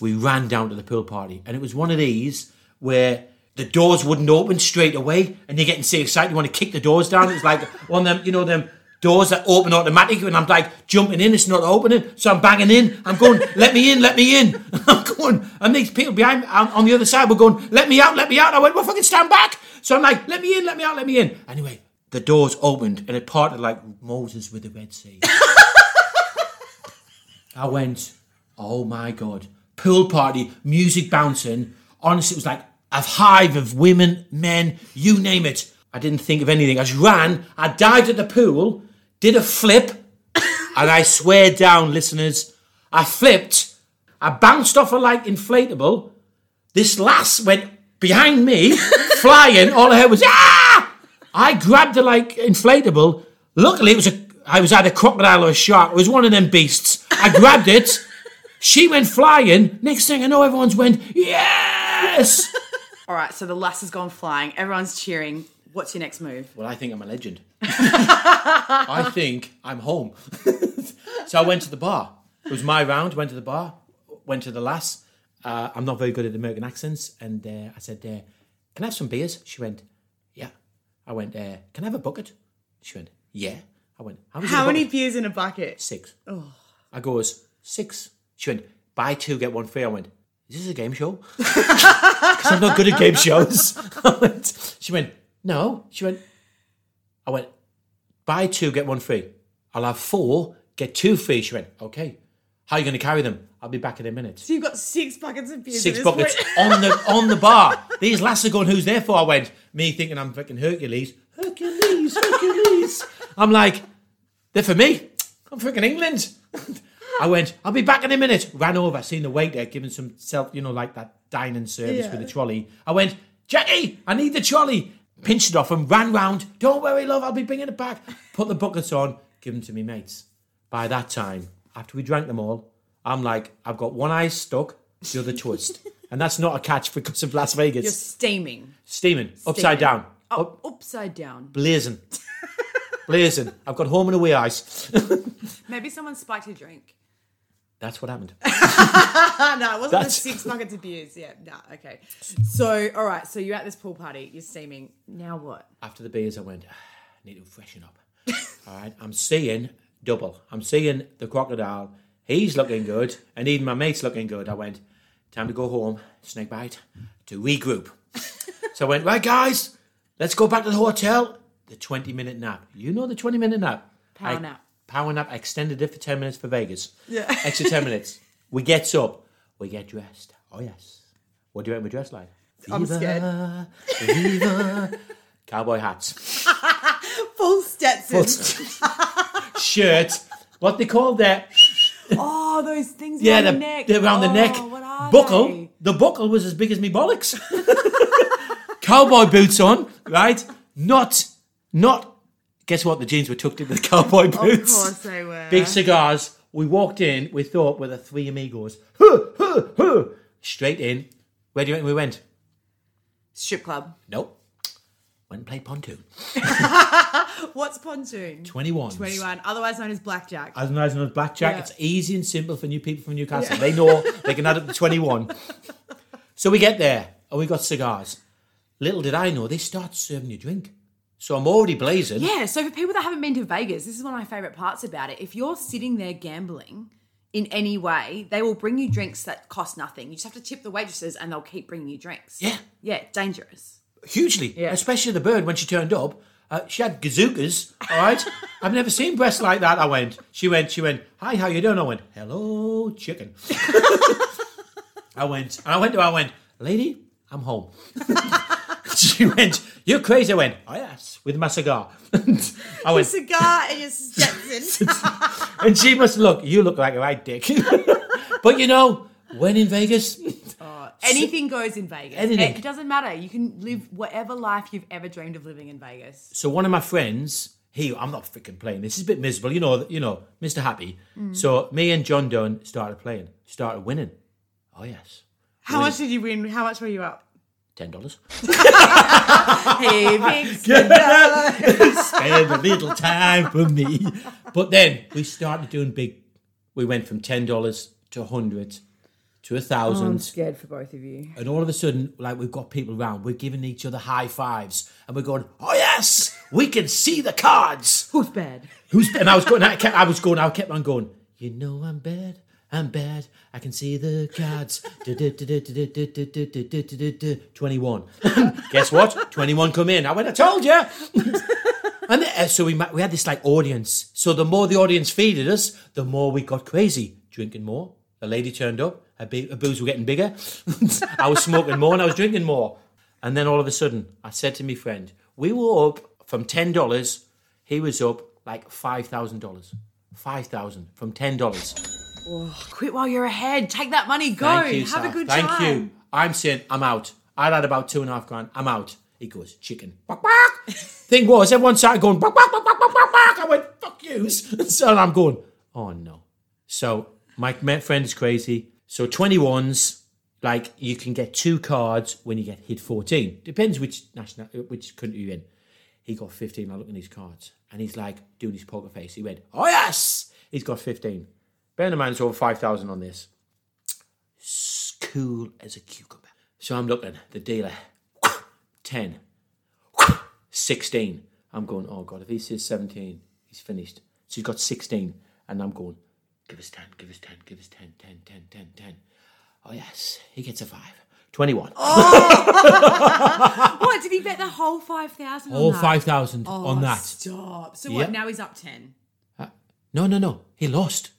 We ran down to the pool party, and it was one of these where the doors wouldn't open straight away, and you're getting so excited you want to kick the doors down. It's like one of them, you know, them doors that open automatically, and I'm like jumping in, it's not opening, so I'm banging in. I'm going, let me in, let me in. I'm going, and these people behind on the other side were going, let me out, let me out. I went, well, fucking stand back. So I'm like, let me in, let me out, let me in. Anyway, the doors opened, and it parted like Moses with the Red Sea. I went, oh my god, pool party, music bouncing. Honestly, it was like a hive of women, men, you name it. I didn't think of anything. I just ran. I dived at the pool, did a flip, and I swear down, listeners, I flipped. I bounced off a like inflatable. This lass went behind me, flying. All I heard was ah! I grabbed the like inflatable. Luckily, it was a. I was either a crocodile or a shark. It was one of them beasts. I grabbed it. She went flying. Next thing I know, everyone's went yes. All right, so the lass has gone flying. Everyone's cheering. What's your next move? Well, I think I'm a legend. I think I'm home. so I went to the bar. It was my round. Went to the bar. Went to the lass. Uh, I'm not very good at American accents, and uh, I said, uh, "Can I have some beers?" She went, "Yeah." I went, uh, "Can I have a bucket?" She went, "Yeah." I went, "How, much is a How many beers in a bucket? Six. I goes, six. She went, buy two, get one free. I went, is this a game show? Because I'm not good at game shows. Went, she went, no. She went, I went, buy two, get one free. I'll have four, get two free. She went, okay. How are you going to carry them? I'll be back in a minute. So you've got six buckets of beer. Six buckets on the on the bar. These lasses are going, who's there for? I went, me thinking I'm fucking Hercules. Hercules, Hercules. I'm like, they're for me. I'm freaking England. I went, I'll be back in a minute. Ran over, seen the waiter giving some self, you know, like that dining service with a trolley. I went, Jackie, I need the trolley. Pinched it off and ran round. Don't worry, love, I'll be bringing it back. Put the buckets on, give them to me mates. By that time, after we drank them all, I'm like, I've got one eye stuck, the other twist. and that's not a catch because of Las Vegas. You're steaming. Steaming, upside down, Oh, up, upside down. blazing. blazing. I've got home and away eyes. Maybe someone spiked your drink. That's what happened. Ah, no, it wasn't That's- the six buckets of beers. Yeah, no, okay. So, all right, so you're at this pool party, you're steaming. Now what? After the beers, I went, "Ah, I need to freshen up. All right, I'm seeing double. I'm seeing the crocodile. He's looking good, and even my mate's looking good. I went, time to go home, snake bite, to regroup. so I went, right, guys, let's go back to the hotel. The 20 minute nap. You know the 20 minute nap? Power I- nap. Power nap. I extended it for 10 minutes for Vegas. Yeah. Extra 10 minutes. We get up. We get dressed. Oh, yes. What do you reckon we dress like? I'm scared. Viva. Cowboy hats. Full Stetson. Shirt. What they call that? Oh, those things Yeah, around the, the neck. the- around the Oh, neck. What are buckle. they? The buckle was as big as me bollocks. cowboy boots on, right? Not, not. Guess what? The jeans were tucked into the cowboy boots. Of course they were. Big cigars. We walked in. We thought we're the three amigos. Huh, huh, huh. Straight in. Where do you reckon we went? Strip club. Nope. Went and played pontoon. What's pontoon? 21. 21, otherwise known as blackjack. As known as blackjack, Yeah. it's easy and simple for new people from Newcastle. They know they can add up to 21. So we get there and we got cigars. Little did I know, they start serving you drink. So I'm already blazing. Yeah, so for people that haven't been to Vegas, this is one of my favorite parts about it. If you're sitting there gambling, in any way, they will bring you drinks that cost nothing. You just have to tip the waitresses and they'll keep bringing you drinks. Yeah. Yeah, dangerous. hugely, Yeah. especially the bird when she turned up. Uh, she had gazookas, all right? I've never seen breasts like that. I went, she went, she went, hi, how you doing? I went, hello, chicken. I went, and I went to I went, lady, I'm home. she went, you're crazy. I went, oh yes, with my cigar. I went, Cigar and your Stetson. and she must look, you look like a right dick. but you know, when in Vegas, oh, Anything goes in Vegas. Anything. It doesn't matter. You can live whatever life you've ever dreamed of living in Vegas. so one of my friends, he, I'm not freaking playing. This is a bit miserable, you know. You know, Mr. Happy. Mm. So me and John Dunn started playing, started winning. Oh yes, How much did you win? How much were you up? Ten dollars. Hey, big Spend a little time for me. But then we started doing big. We went from ten dollars to a hundred to a thousand. i'm scared for both of you. And all of a sudden, like we've got people around, we're giving each other high fives, and we're going, "Oh yes, we can see the cards." Who's bad? Who's and I was going, I, kept, I was going, I kept on going. You know I'm bad, I'm bad. I can see the cards. 21. Guess what? 21 come in. I went, I told you. and so we, we had this like audience. So the more the audience feeded us, the more we got crazy. Drinking more. The lady turned up. Her, be- her were getting bigger. I was smoking more and I was drinking more. And then all of a sudden, I said to my friend, we were up from $10. He was up like $5,000. 5000 from $10. Whoa, quit while you're ahead. Take that money. Go. You, Have Sav. a good Thank time. Thank you. I'm saying I'm out. I had about two and a half grand. I'm out. He goes, chicken. Thing was, everyone started going, bark, bark, bark, bark, bark, bark. I went, fuck yous. So I'm going, oh no. So my friend is crazy. So 21s, like you can get two cards when you get hit 14. Depends which national, uh, which country you're in. He got 15. I look at his cards and he's like doing his poker face. He went, oh yes, he's got 15. Bear in mind, it's over 5,000 on this. S- Cool as a cucumber. So I'm looking, the dealer, 10, 16. I'm going, oh God, if he says 17, he's finished. So he's got 16. And I'm going, give us 10, give us 10, give us 10, 10, 10, 10, 10. Oh yes, he gets a 5. 21. What did he bet the whole five thousand? All 5,000 on that. Stop. So Yeah. what? Now he's up ten. Uh, no, no, no. He lost.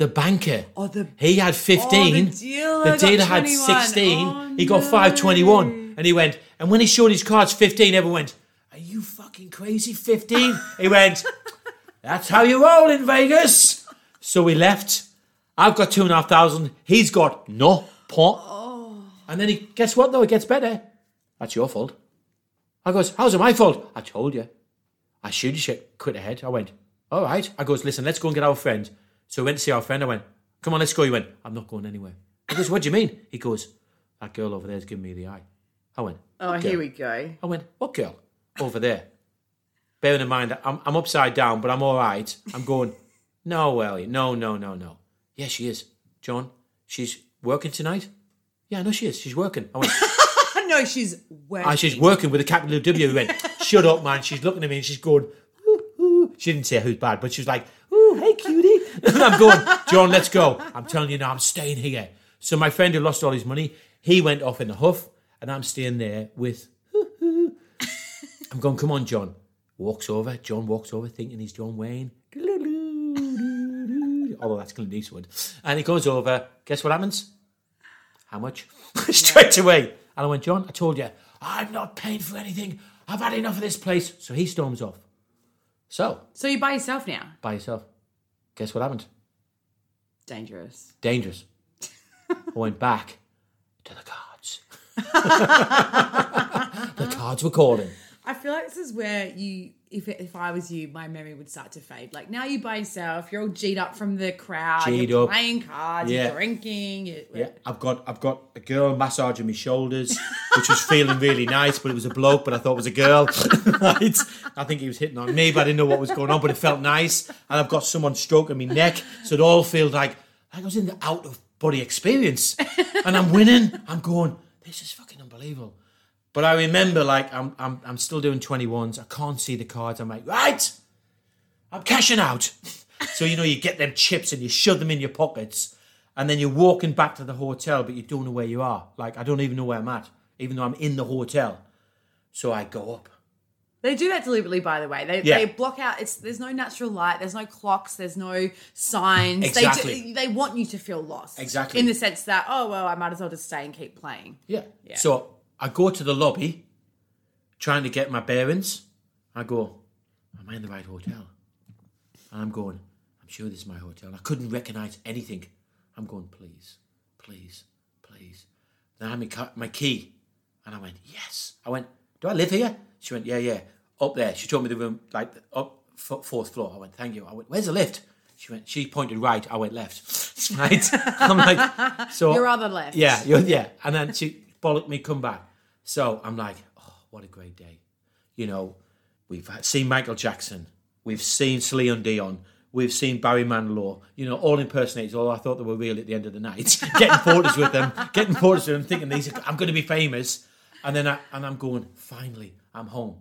The banker. Oh, the- he had 15. Oh, the dealer got dealer had 16. Oh, he got 521. And he went, and when he showed his cards 15, everyone went, Are you fucking crazy? 15? he went, That's how you roll in Vegas. So we left. I've got two and a half thousand. He's got no pot. Oh. And then he, guess what though? It gets better. That's your fault. I goes, How's it my fault? I told you. I should you should quit ahead. I went, all right. I goes, listen, let's go and get our friend. So we went to see our friend. I went, come on, let's go. He went, I'm not going anywhere. I goes, what do you mean? He goes, that girl over there's giving me the eye. I went, Oh, "What here we go. I went, what girl? Over there. Bearing in mind, that I'm, I'm upside down, but I'm all right. I'm going, no, Ellie, no, no, no, no. Yeah, she is. John, she's working tonight? Yeah, I know she is. She's working. I went, no, she's working. Ah, she's working with a capital W. We went, shut up, man. She's looking at me and she's going, ooh, ooh. She didn't say who's bad, but she was like, ooh, hey, cutie. I'm going, John, let's go. I'm telling you now, I'm staying here. So my friend who lost all his money, he went off in a huff, and I'm staying there with, I'm going, come on, John. Walks over. John walks over thinking he's John Wayne. Although that's Clint Eastwood. And he goes over. Guess what happens? How much? Straight away. And I went, John, I told you, I'm not paying for anything. I've had enough of this place. So he storms off. So, So you're by yourself now. by yourself. Guess what happened? Dangerous. Dangerous. I went back to the cards. the cards were calling. I feel like this is where you, if if I was you, my memory would start to fade. Like now you're by yourself, you're all G'd up from the crowd, G'd you're up. playing cards, Yeah. you're drinking. You're, Yeah, I've got I've got a girl massaging my shoulders, which was feeling really nice, but it was a bloke, but I thought it was a girl. right? I think he was hitting on me, but I didn't know what was going on, but it felt nice. And I've got someone stroking my neck, so it all feels like like I was in the out of body experience. And I'm winning. I'm going, this is fucking unbelievable. But I remember like I'm I'm I'm still doing 21s. I can't see the cards. I'm like, right, I'm cashing out. So you know you get them chips and you shove them in your pockets, and then you're walking back to the hotel, but you don't know where you are. Like I don't even know where I'm at, even though I'm in the hotel. So I go up. They do that deliberately, by the way. They, Yeah. they block out. It's there's no natural light. There's no clocks. There's no signs. Exactly. They do, they want you to feel lost. Exactly. In the sense that oh well, I might as well just stay and keep playing. Yeah. So I go to the lobby, trying to get my bearings. I go, am I in the right hotel? And I'm going, I'm sure this is my hotel. I couldn't recognise anything. I'm going, please, please, please. Then I had my, key. And I went, yes. I went, do I live here? She went, yeah, yeah. Up there. She told me the room, like, up f- fourth floor. I went, thank you. I went, where's the lift? She went, she pointed right. I went left. right? I'm like, so. Your other left. Yeah, you're, yeah. And then she bollocked me, come back. So I'm like, oh, what a great day. You know, we've seen Michael Jackson, we've seen Celine Dion, we've seen Barry Manilow, you know, all impersonators, although I thought they were real at the end of the night. getting photos with them, getting photos with them, thinking these are, I'm going to be famous. And then I, and I'm going, finally, I'm home.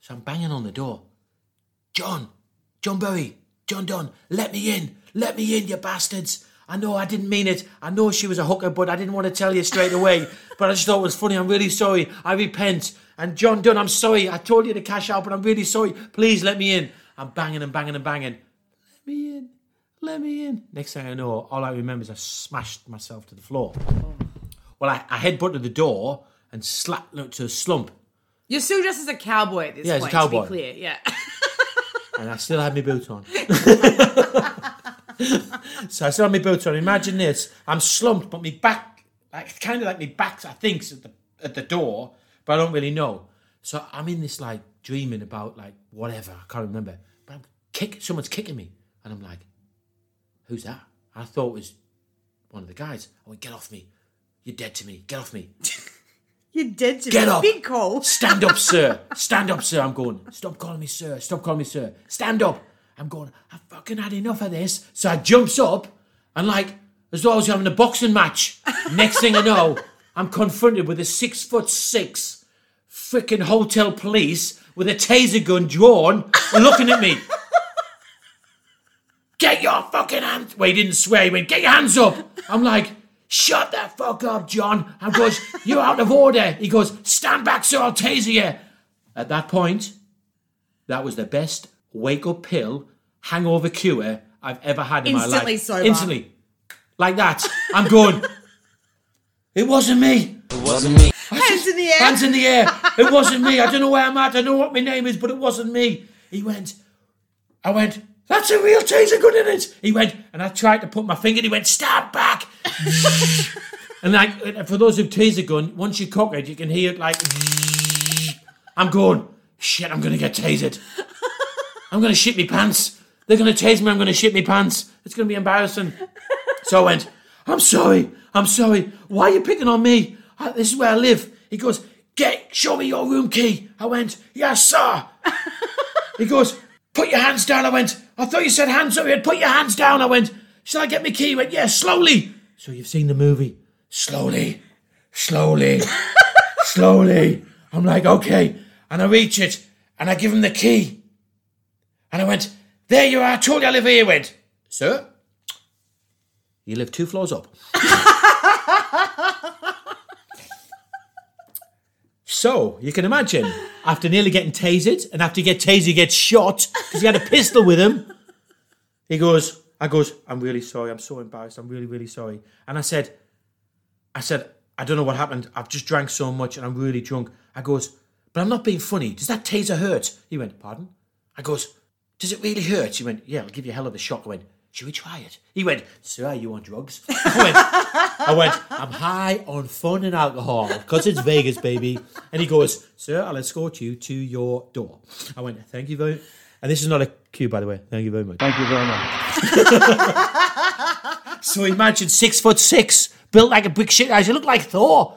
So I'm banging on the door. John, John Berry, John Dunn, let me in, let me in, you bastards. I know I didn't mean it. I know she was a hooker, but I didn't want to tell you straight away. but I just thought it was funny. I'm really sorry. I repent. And John Dunn, I'm sorry. I told you to cash out, but I'm really sorry. Please let me in. I'm banging and banging and banging. Let me in. Let me in. Next thing I know, all I remember is I smashed myself to the floor. Well, I, I headbutted the door and slapped to a slump. You're still dressed as a cowboy at this Yeah, as a cowboy. To be clear, yeah. and I still had my boots on. so I still had oh, my boots on. Imagine this: I'm slumped, but my back, like kind of like my back, I think, at the at the door, but I don't really know. So I'm in this like dreaming about like whatever I can't remember, but I'm kick. Someone's kicking me, and I'm like, "Who's that?" I thought it was one of the guys. I went, "Get off me! You're dead to me! Get off me!" You're dead to me Get me. up. Big call. Stand up, sir. Stand up, sir. I'm going. Stop calling me sir. Stop calling me sir. Stand up. I'm going. I've fucking had enough of this. So I jumps up and like as though I was having a boxing match. Next thing I know, I'm confronted with a six foot six freaking hotel police with a taser gun drawn and looking at me. Get your fucking hands. Well, he didn't swear. He went, get your hands up. I'm like, shut the fuck up, John. I goes, you're out of order. He goes, stand back, sir. I'll taser you. At that point, that was the best wake up pill hangover cure I've ever had in my Instantly life. sober. Instantly. Like that. I'm going, it wasn't me. It wasn't me. Hands in the air. Hands in the air. It wasn't me. I don't know where I'm at. I know what my name is, but it wasn't me. He went, I went, that's a real taser gun in it. He went, and I tried to put my finger, and he went, stand back. and like, for those who've taser gun, once you cock it, you can hear it like, I'm going, shit, I'm going to get tasered. I'm going to shit me pants. They're going to tase me, I'm going to shit me pants. It's going to be embarrassing. So I went, I'm sorry, I'm sorry. Why are you picking on me? Uh, This is where I live. He goes, get, show me your room key. I went, yes, sir. he goes, put your hands down. I went, I thought you said hands up. He went, put your hands down. I went, shall I get my key? He went, yeah, slowly. So you've seen the movie. Slowly, slowly, slowly. I'm like, okay. And I reach it and I give him the key. And I went, there you are. I told you I live here. He went, sir, you live two floors up. so you can imagine, after nearly getting tasered, and after you get tasered, you get shot because he had a pistol with him. He goes, I goes, I'm really sorry. I'm so embarrassed. I'm really, really sorry. And I said, I said, I don't know what happened. I've just drank so much and I'm really drunk. I goes, but I'm not being funny. Does that taser hurt? He went, pardon? I goes, does it really hurt? She went, yeah, I'll give you a hell of a shock. I went, should we try it? He went, sir, are you on drugs? I went, I went, I'm high on fun and alcohol because it's Vegas, baby. And he goes, sir, I'll escort you to your door. I went, thank you very And this is not a cue, by the way. Thank you very much. Thank you very much. so imagine six foot six, built like a brick shit house. You look like Thor.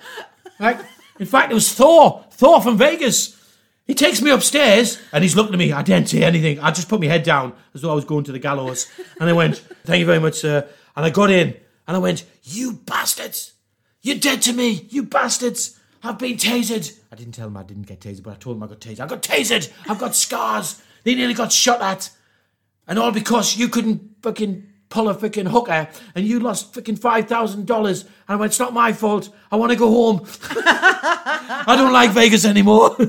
Like, in fact, it was Thor. Thor from Vegas. He takes me upstairs and he's looking at me. I didn't say anything. I just put my head down as though I was going to the gallows. And I went, Thank you very much, sir. And I got in and I went, You bastards! You're dead to me! You bastards! I've been tasered. I didn't tell him I didn't get tasered, but I told him I got tasered. I got tasered! I've got scars! They nearly got shot at. And all because you couldn't fucking pull a fucking hooker and you lost fucking $5,000. And I went, it's not my fault. I want to go home. I don't like Vegas anymore.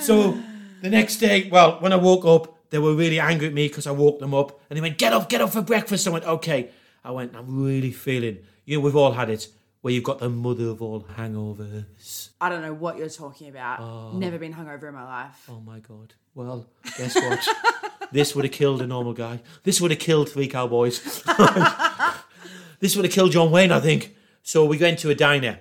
so the next day, well, when I woke up, they were really angry at me because I woke them up. And they went, get up, get up for breakfast. I went, okay. I went, I'm really feeling, you know, we've all had it where you've got the mother of all hangovers. I don't know what you're talking about. Oh. Never been hungover in my life. Oh my god. Well, guess what? this would have killed a normal guy. This would have killed three cowboys. this would have killed John Wayne, I think. So we went to a diner.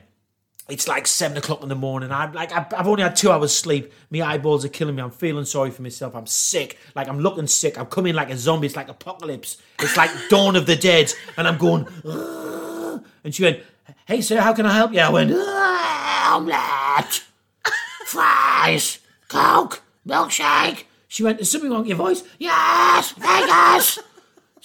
It's like seven o'clock in the morning. I'm like, I've I've only had two hours sleep. My eyeballs are killing me. I'm feeling sorry for myself. I'm sick. Like I'm looking sick. I'm coming like a zombie. It's like apocalypse. It's like dawn of the dead. And I'm going, "Ugh." and she went, "Hey sir, how can I help you?" I went, "Ugh, omelette, fries, coke, milkshake." She went, "Is something wrong with your voice?" Yes, Vegas.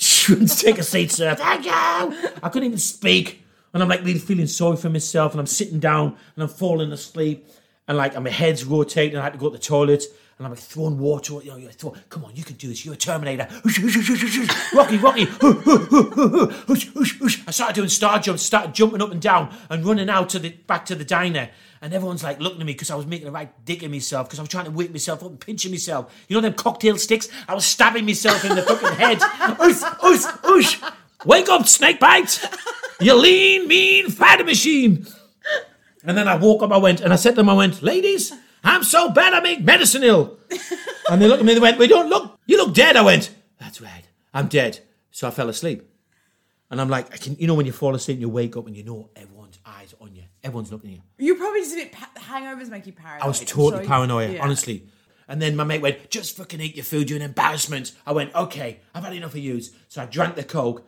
She went take a seat, sir. Thank you. I couldn't even speak. And I'm like really feeling sorry for myself. And I'm sitting down and I'm falling asleep. And like and my head's rotating. I had to go to the toilet. And I'm like throwing water. You know, you throw, come on, you can do this. You're a Terminator. Rocky, Rocky. I started doing star jumps, started jumping up and down and running out to the back to the diner. And everyone's like looking at me because I was making a right dick of myself because I was trying to wake myself up and pinching myself. You know them cocktail sticks? I was stabbing myself in the fucking head. Oosh, oosh, oosh. Wake up, snake bite! You lean, mean, fat machine. And then I woke up, I went, and I said to them, I went, ladies, I'm so bad I make medicine ill. And they looked at me, they went, we don't look, you look dead. I went, that's right, I'm dead. So I fell asleep. And I'm like, I can, you know, when you fall asleep and you wake up and you know everyone's eyes on you, everyone's looking at you. You're probably just a bit pa- hangovers make you paranoid. I was totally So- paranoia, yeah. honestly. And then my mate went, just fucking eat your food, you're an embarrassment. I went, okay, I've had enough of yous. So I drank the Coke,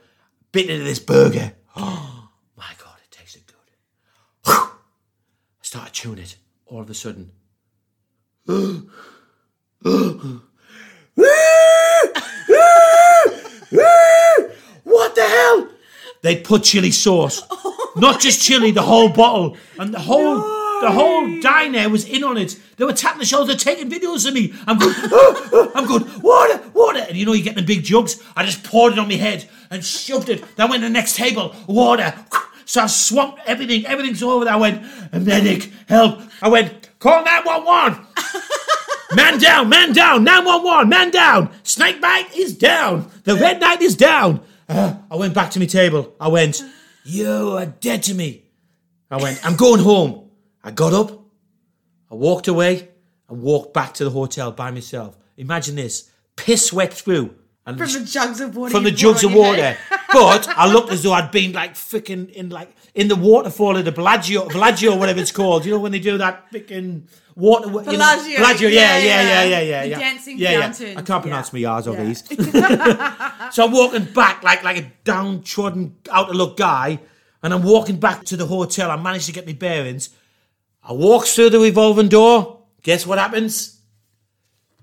bit into this burger. Oh my God, it tasted good. I started chewing it. All of a sudden, what the hell? They put chili sauce, not just chili, the whole bottle, and the whole the whole diner was in on it. They were tapping the shoulder, taking videos of me. I'm good. I'm going, Water, water, and you know you get the big jugs. I just poured it on my head and shoved it. Then went to the next table. Water. So I swamped everything. Everything's over there. I went, medic, help. I went, call 911. Man down, man down, 911, man down. Snake bite is down. The red knight is down. Uh, I went back to my table. I went, you are dead to me. I went, I'm going home. I got up, I walked away, and walked back to the hotel by myself. Imagine this piss wet through. And From the jugs of water. from the jugs of water. but I looked as though I'd been like freaking in like in the waterfall of the Bellagio, Bellagio, whatever it's called. You know when they do that freaking water. you know, Bellagio, Bellagio, yeah, yeah, yeah, yeah, yeah. yeah, dancing yeah, yeah. fountain. I can't pronounce Yeah. my R's or Yeah. these. so I'm walking back like like a downtrodden, out of luck guy, and I'm walking back to the hotel. I managed to get my bearings. I walk through the revolving door. Guess what happens?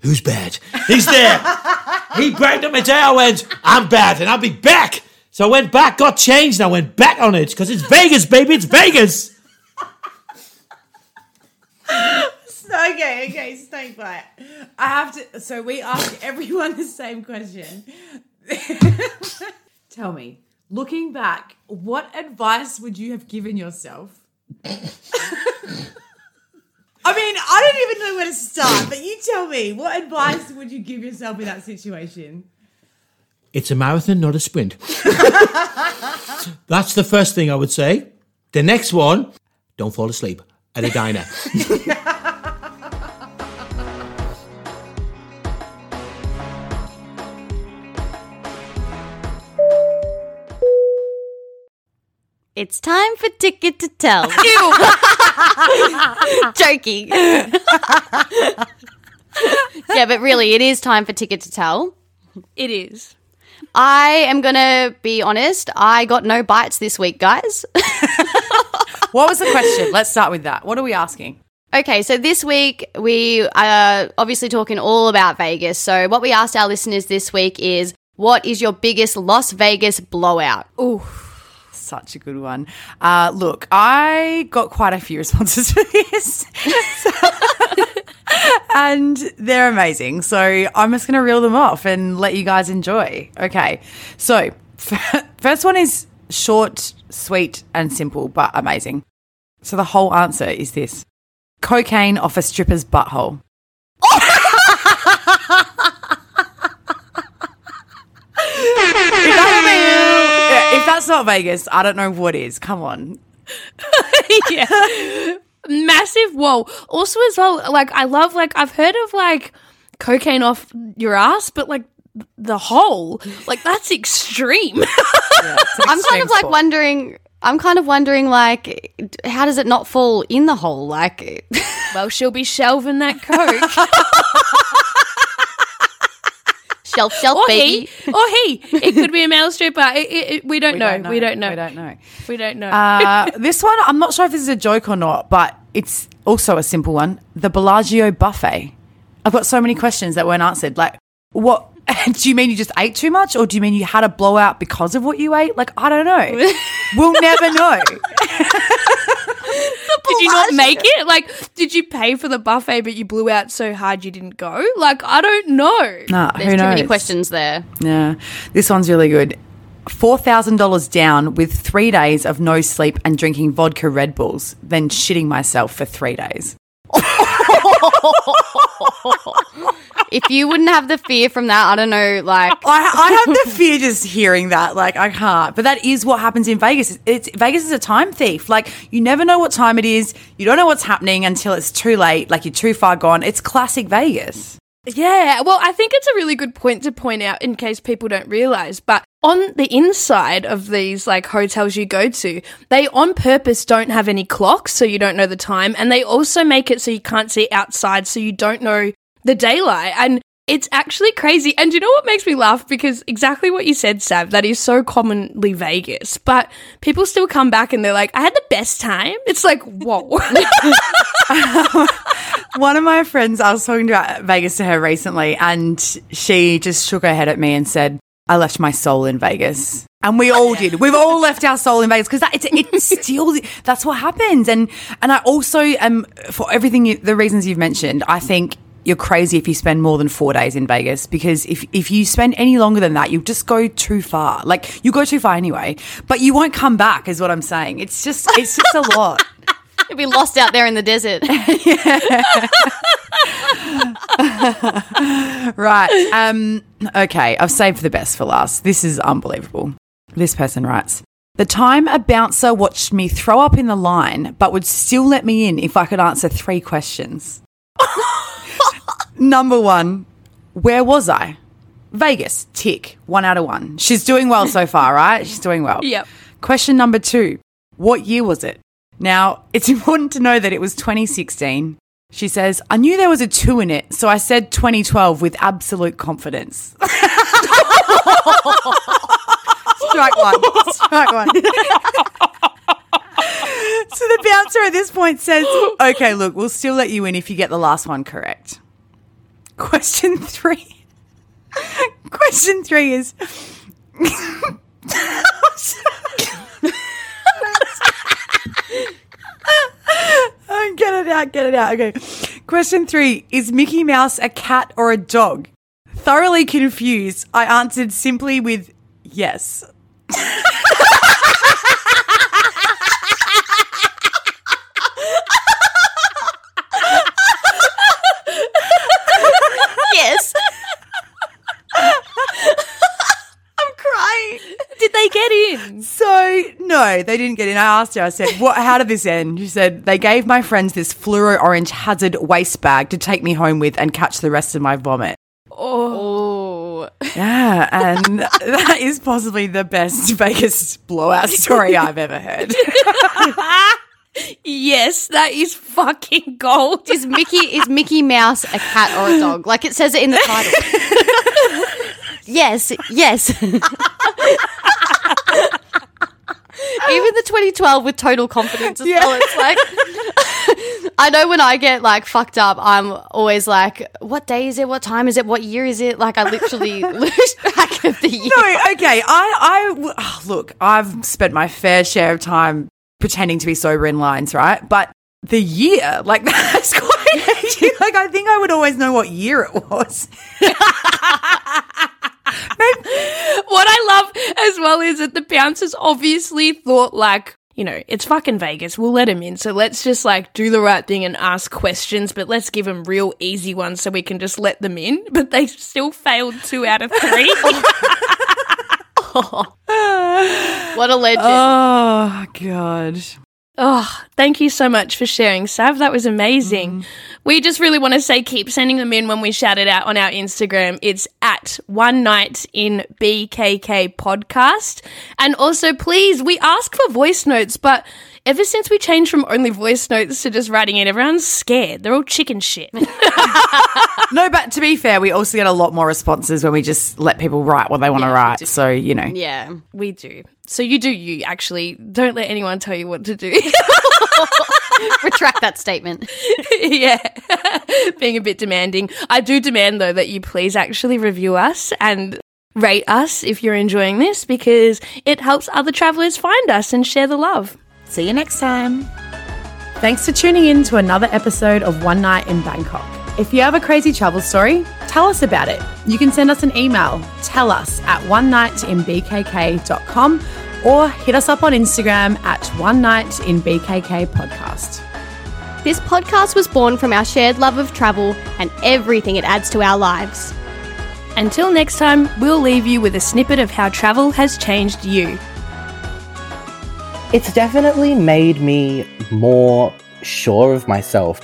Who's bad? He's there. he grabbed up my tail. I went, I'm bad, and I'll be back. So I went back, got changed, and I went back on it because it's Vegas, baby. It's Vegas. Okay, okay, snake bite. I have to. So we ask everyone the same question. Tell me, looking back, what advice would you have given yourself? I mean, I don't even know where to start, but you tell me, what advice would you give yourself in that situation? It's a marathon, not a sprint. That's the first thing I would say. The next one, don't fall asleep at a diner. It's time for ticket to tell. Joking. yeah, but really, it is time for ticket to tell. It is. I am gonna be honest. I got no bites this week, guys. What was the question? Let's start with that. What are we asking? Okay, so this week we are obviously talking all about Vegas. So what we asked our listeners this week is, what is your biggest Las Vegas blowout? Ooh, such a good one. Uh, look, I got quite a few responses for this. So- and they're amazing. So I'm just going to reel them off and let you guys enjoy. Okay. So, first one is short, sweet, and simple, but amazing. So the whole answer is this cocaine off a stripper's butthole. if, that's, yeah, if that's not Vegas, I don't know what is. Come on. yeah. Massive whoa. Also as well, like I love like I've heard of like cocaine off your ass, but like the hole, like that's extreme. I'm kind of like wondering. I'm kind of wondering, like, how does it not fall in the hole? Like, well, she'll be shelving that coke. Shelf, shelf, or baby. he, or he. It could be a male stripper. It, it, it, we, don't, We know. don't know. We don't know. We don't know. We don't know. Uh, this one, I'm not sure if this is a joke or not, but it's also a simple one. The Bellagio buffet. I've got so many questions that weren't answered. Like, what? Do you mean you just ate too much, or do you mean you had a blowout because of what you ate? Like, I don't know. we'll never know. did you not make it? Like, did you pay for the buffet, but you blew out so hard you didn't go? Like, I don't know. Nah, There's who too many questions there. Yeah, this one's really good. Four thousand dollars down with three days of no sleep and drinking vodka Red Bulls, then shitting myself for three days. If you wouldn't have the fear from that, I don't know, like, I, I have the fear just hearing that. Like I can't. But that is what happens in Vegas. It's Vegas is a time thief. Like you never know what time it is. You don't know what's happening until it's too late. Like you're too far gone. It's classic Vegas. Yeah, well, I think it's a really good point to point out in case people don't realize. But on the inside of these like hotels you go to, they on purpose don't have any clocks, so you don't know the time, and they also make it so you can't see outside, so you don't know the daylight. And it's actually crazy. And you know what makes me laugh? Because exactly what you said, Sav, that is so commonly Vegas. But people still come back and they're like, I had the best time. It's like, whoa. One of my friends, I was talking about Vegas to her recently, and she just shook her head at me and said, I left my soul in Vegas. And we all did. We've all left our soul in Vegas because it's it's still that's what happens. And and I also am for everything you, the reasons you've mentioned. I think you're crazy if you spend more than four days in Vegas because if if you spend any longer than that, you'll just go too far. Like you go too far anyway, but you won't come back. Is what I'm saying. It's just it's just a lot. you'd be lost out there in the desert. Right. Um, okay, I've saved the best for last. This is unbelievable. This person writes The time a bouncer watched me throw up in the line, but would still let me in if I could answer three questions. Number one, where was I? Vegas, tick, one out of one. She's doing well so far, right? She's doing well. Yep. Question number two, what year was it? Now, it's important to know that it was 2016. She says, I knew there was a two in it, so I said 2012 with absolute confidence. Strike one. Strike one. so the bouncer at this point says, okay, look, we'll still let you in if you get the last one correct. Question three. Question three is. Get it out, get it out. Okay. Question three Is Mickey Mouse a cat or a dog? Thoroughly confused, I answered simply with yes. I'm crying. Did they get in? So, no, they didn't get in. I asked her, I said, what, how did this end? She said, they gave my friends this fluoro orange hazard waste bag to take me home with and catch the rest of my vomit. Oh. Yeah, and that is possibly the best Vegas blowout story I've ever heard. Yes, that is fucking gold. Is Mickey is Mickey Mouse a cat or a dog? Like it says it in the title. yes, yes. Even the 2012 with total confidence as well. It's like I know when I get like fucked up, I'm always like, "What day is it? What time is it? What year is it?" Like I literally lose track of the year. No, okay. I oh, look. I've spent my fair share of time pretending to be sober in lines, right? But the year, like that's quite like I think I would always know what year it was. What I love as well is that the bouncers obviously thought like, you know, it's fucking Vegas. We'll let him in. So let's just like do the right thing and ask questions, but let's give him real easy ones so we can just let them in. But they still failed two out of three. What a legend. Oh god. Oh, thank you so much for sharing, Sav. That was amazing. Mm. We just really want to say keep sending them in when we shout it out on our Instagram. It's at One Night in BKK Podcast. And also, please, we ask for voice notes, but ever since we changed from only voice notes to just writing it, everyone's scared. They're all chicken shit. No, but to be fair, we also get a lot more responses when we just let people write what they want to write. So, you know. yeah. we do. So you do you, actually. Don't let anyone tell you what to do. Retract that statement. yeah, being a bit demanding. I do demand though that you please actually review us and rate us if you're enjoying this because it helps other travelers find us and share the love. See you next time. Thanks for tuning in to another episode of One Night in Bangkok. If you have a crazy travel story, tell us about it. You can send us an email, tell us at one nightinbkk.com or hit us up on Instagram at one night in BKK podcast. This podcast was born from our shared love of travel and everything it adds to our lives. Until next time, we'll leave you with a snippet of how travel has changed you. It's definitely made me more sure of myself.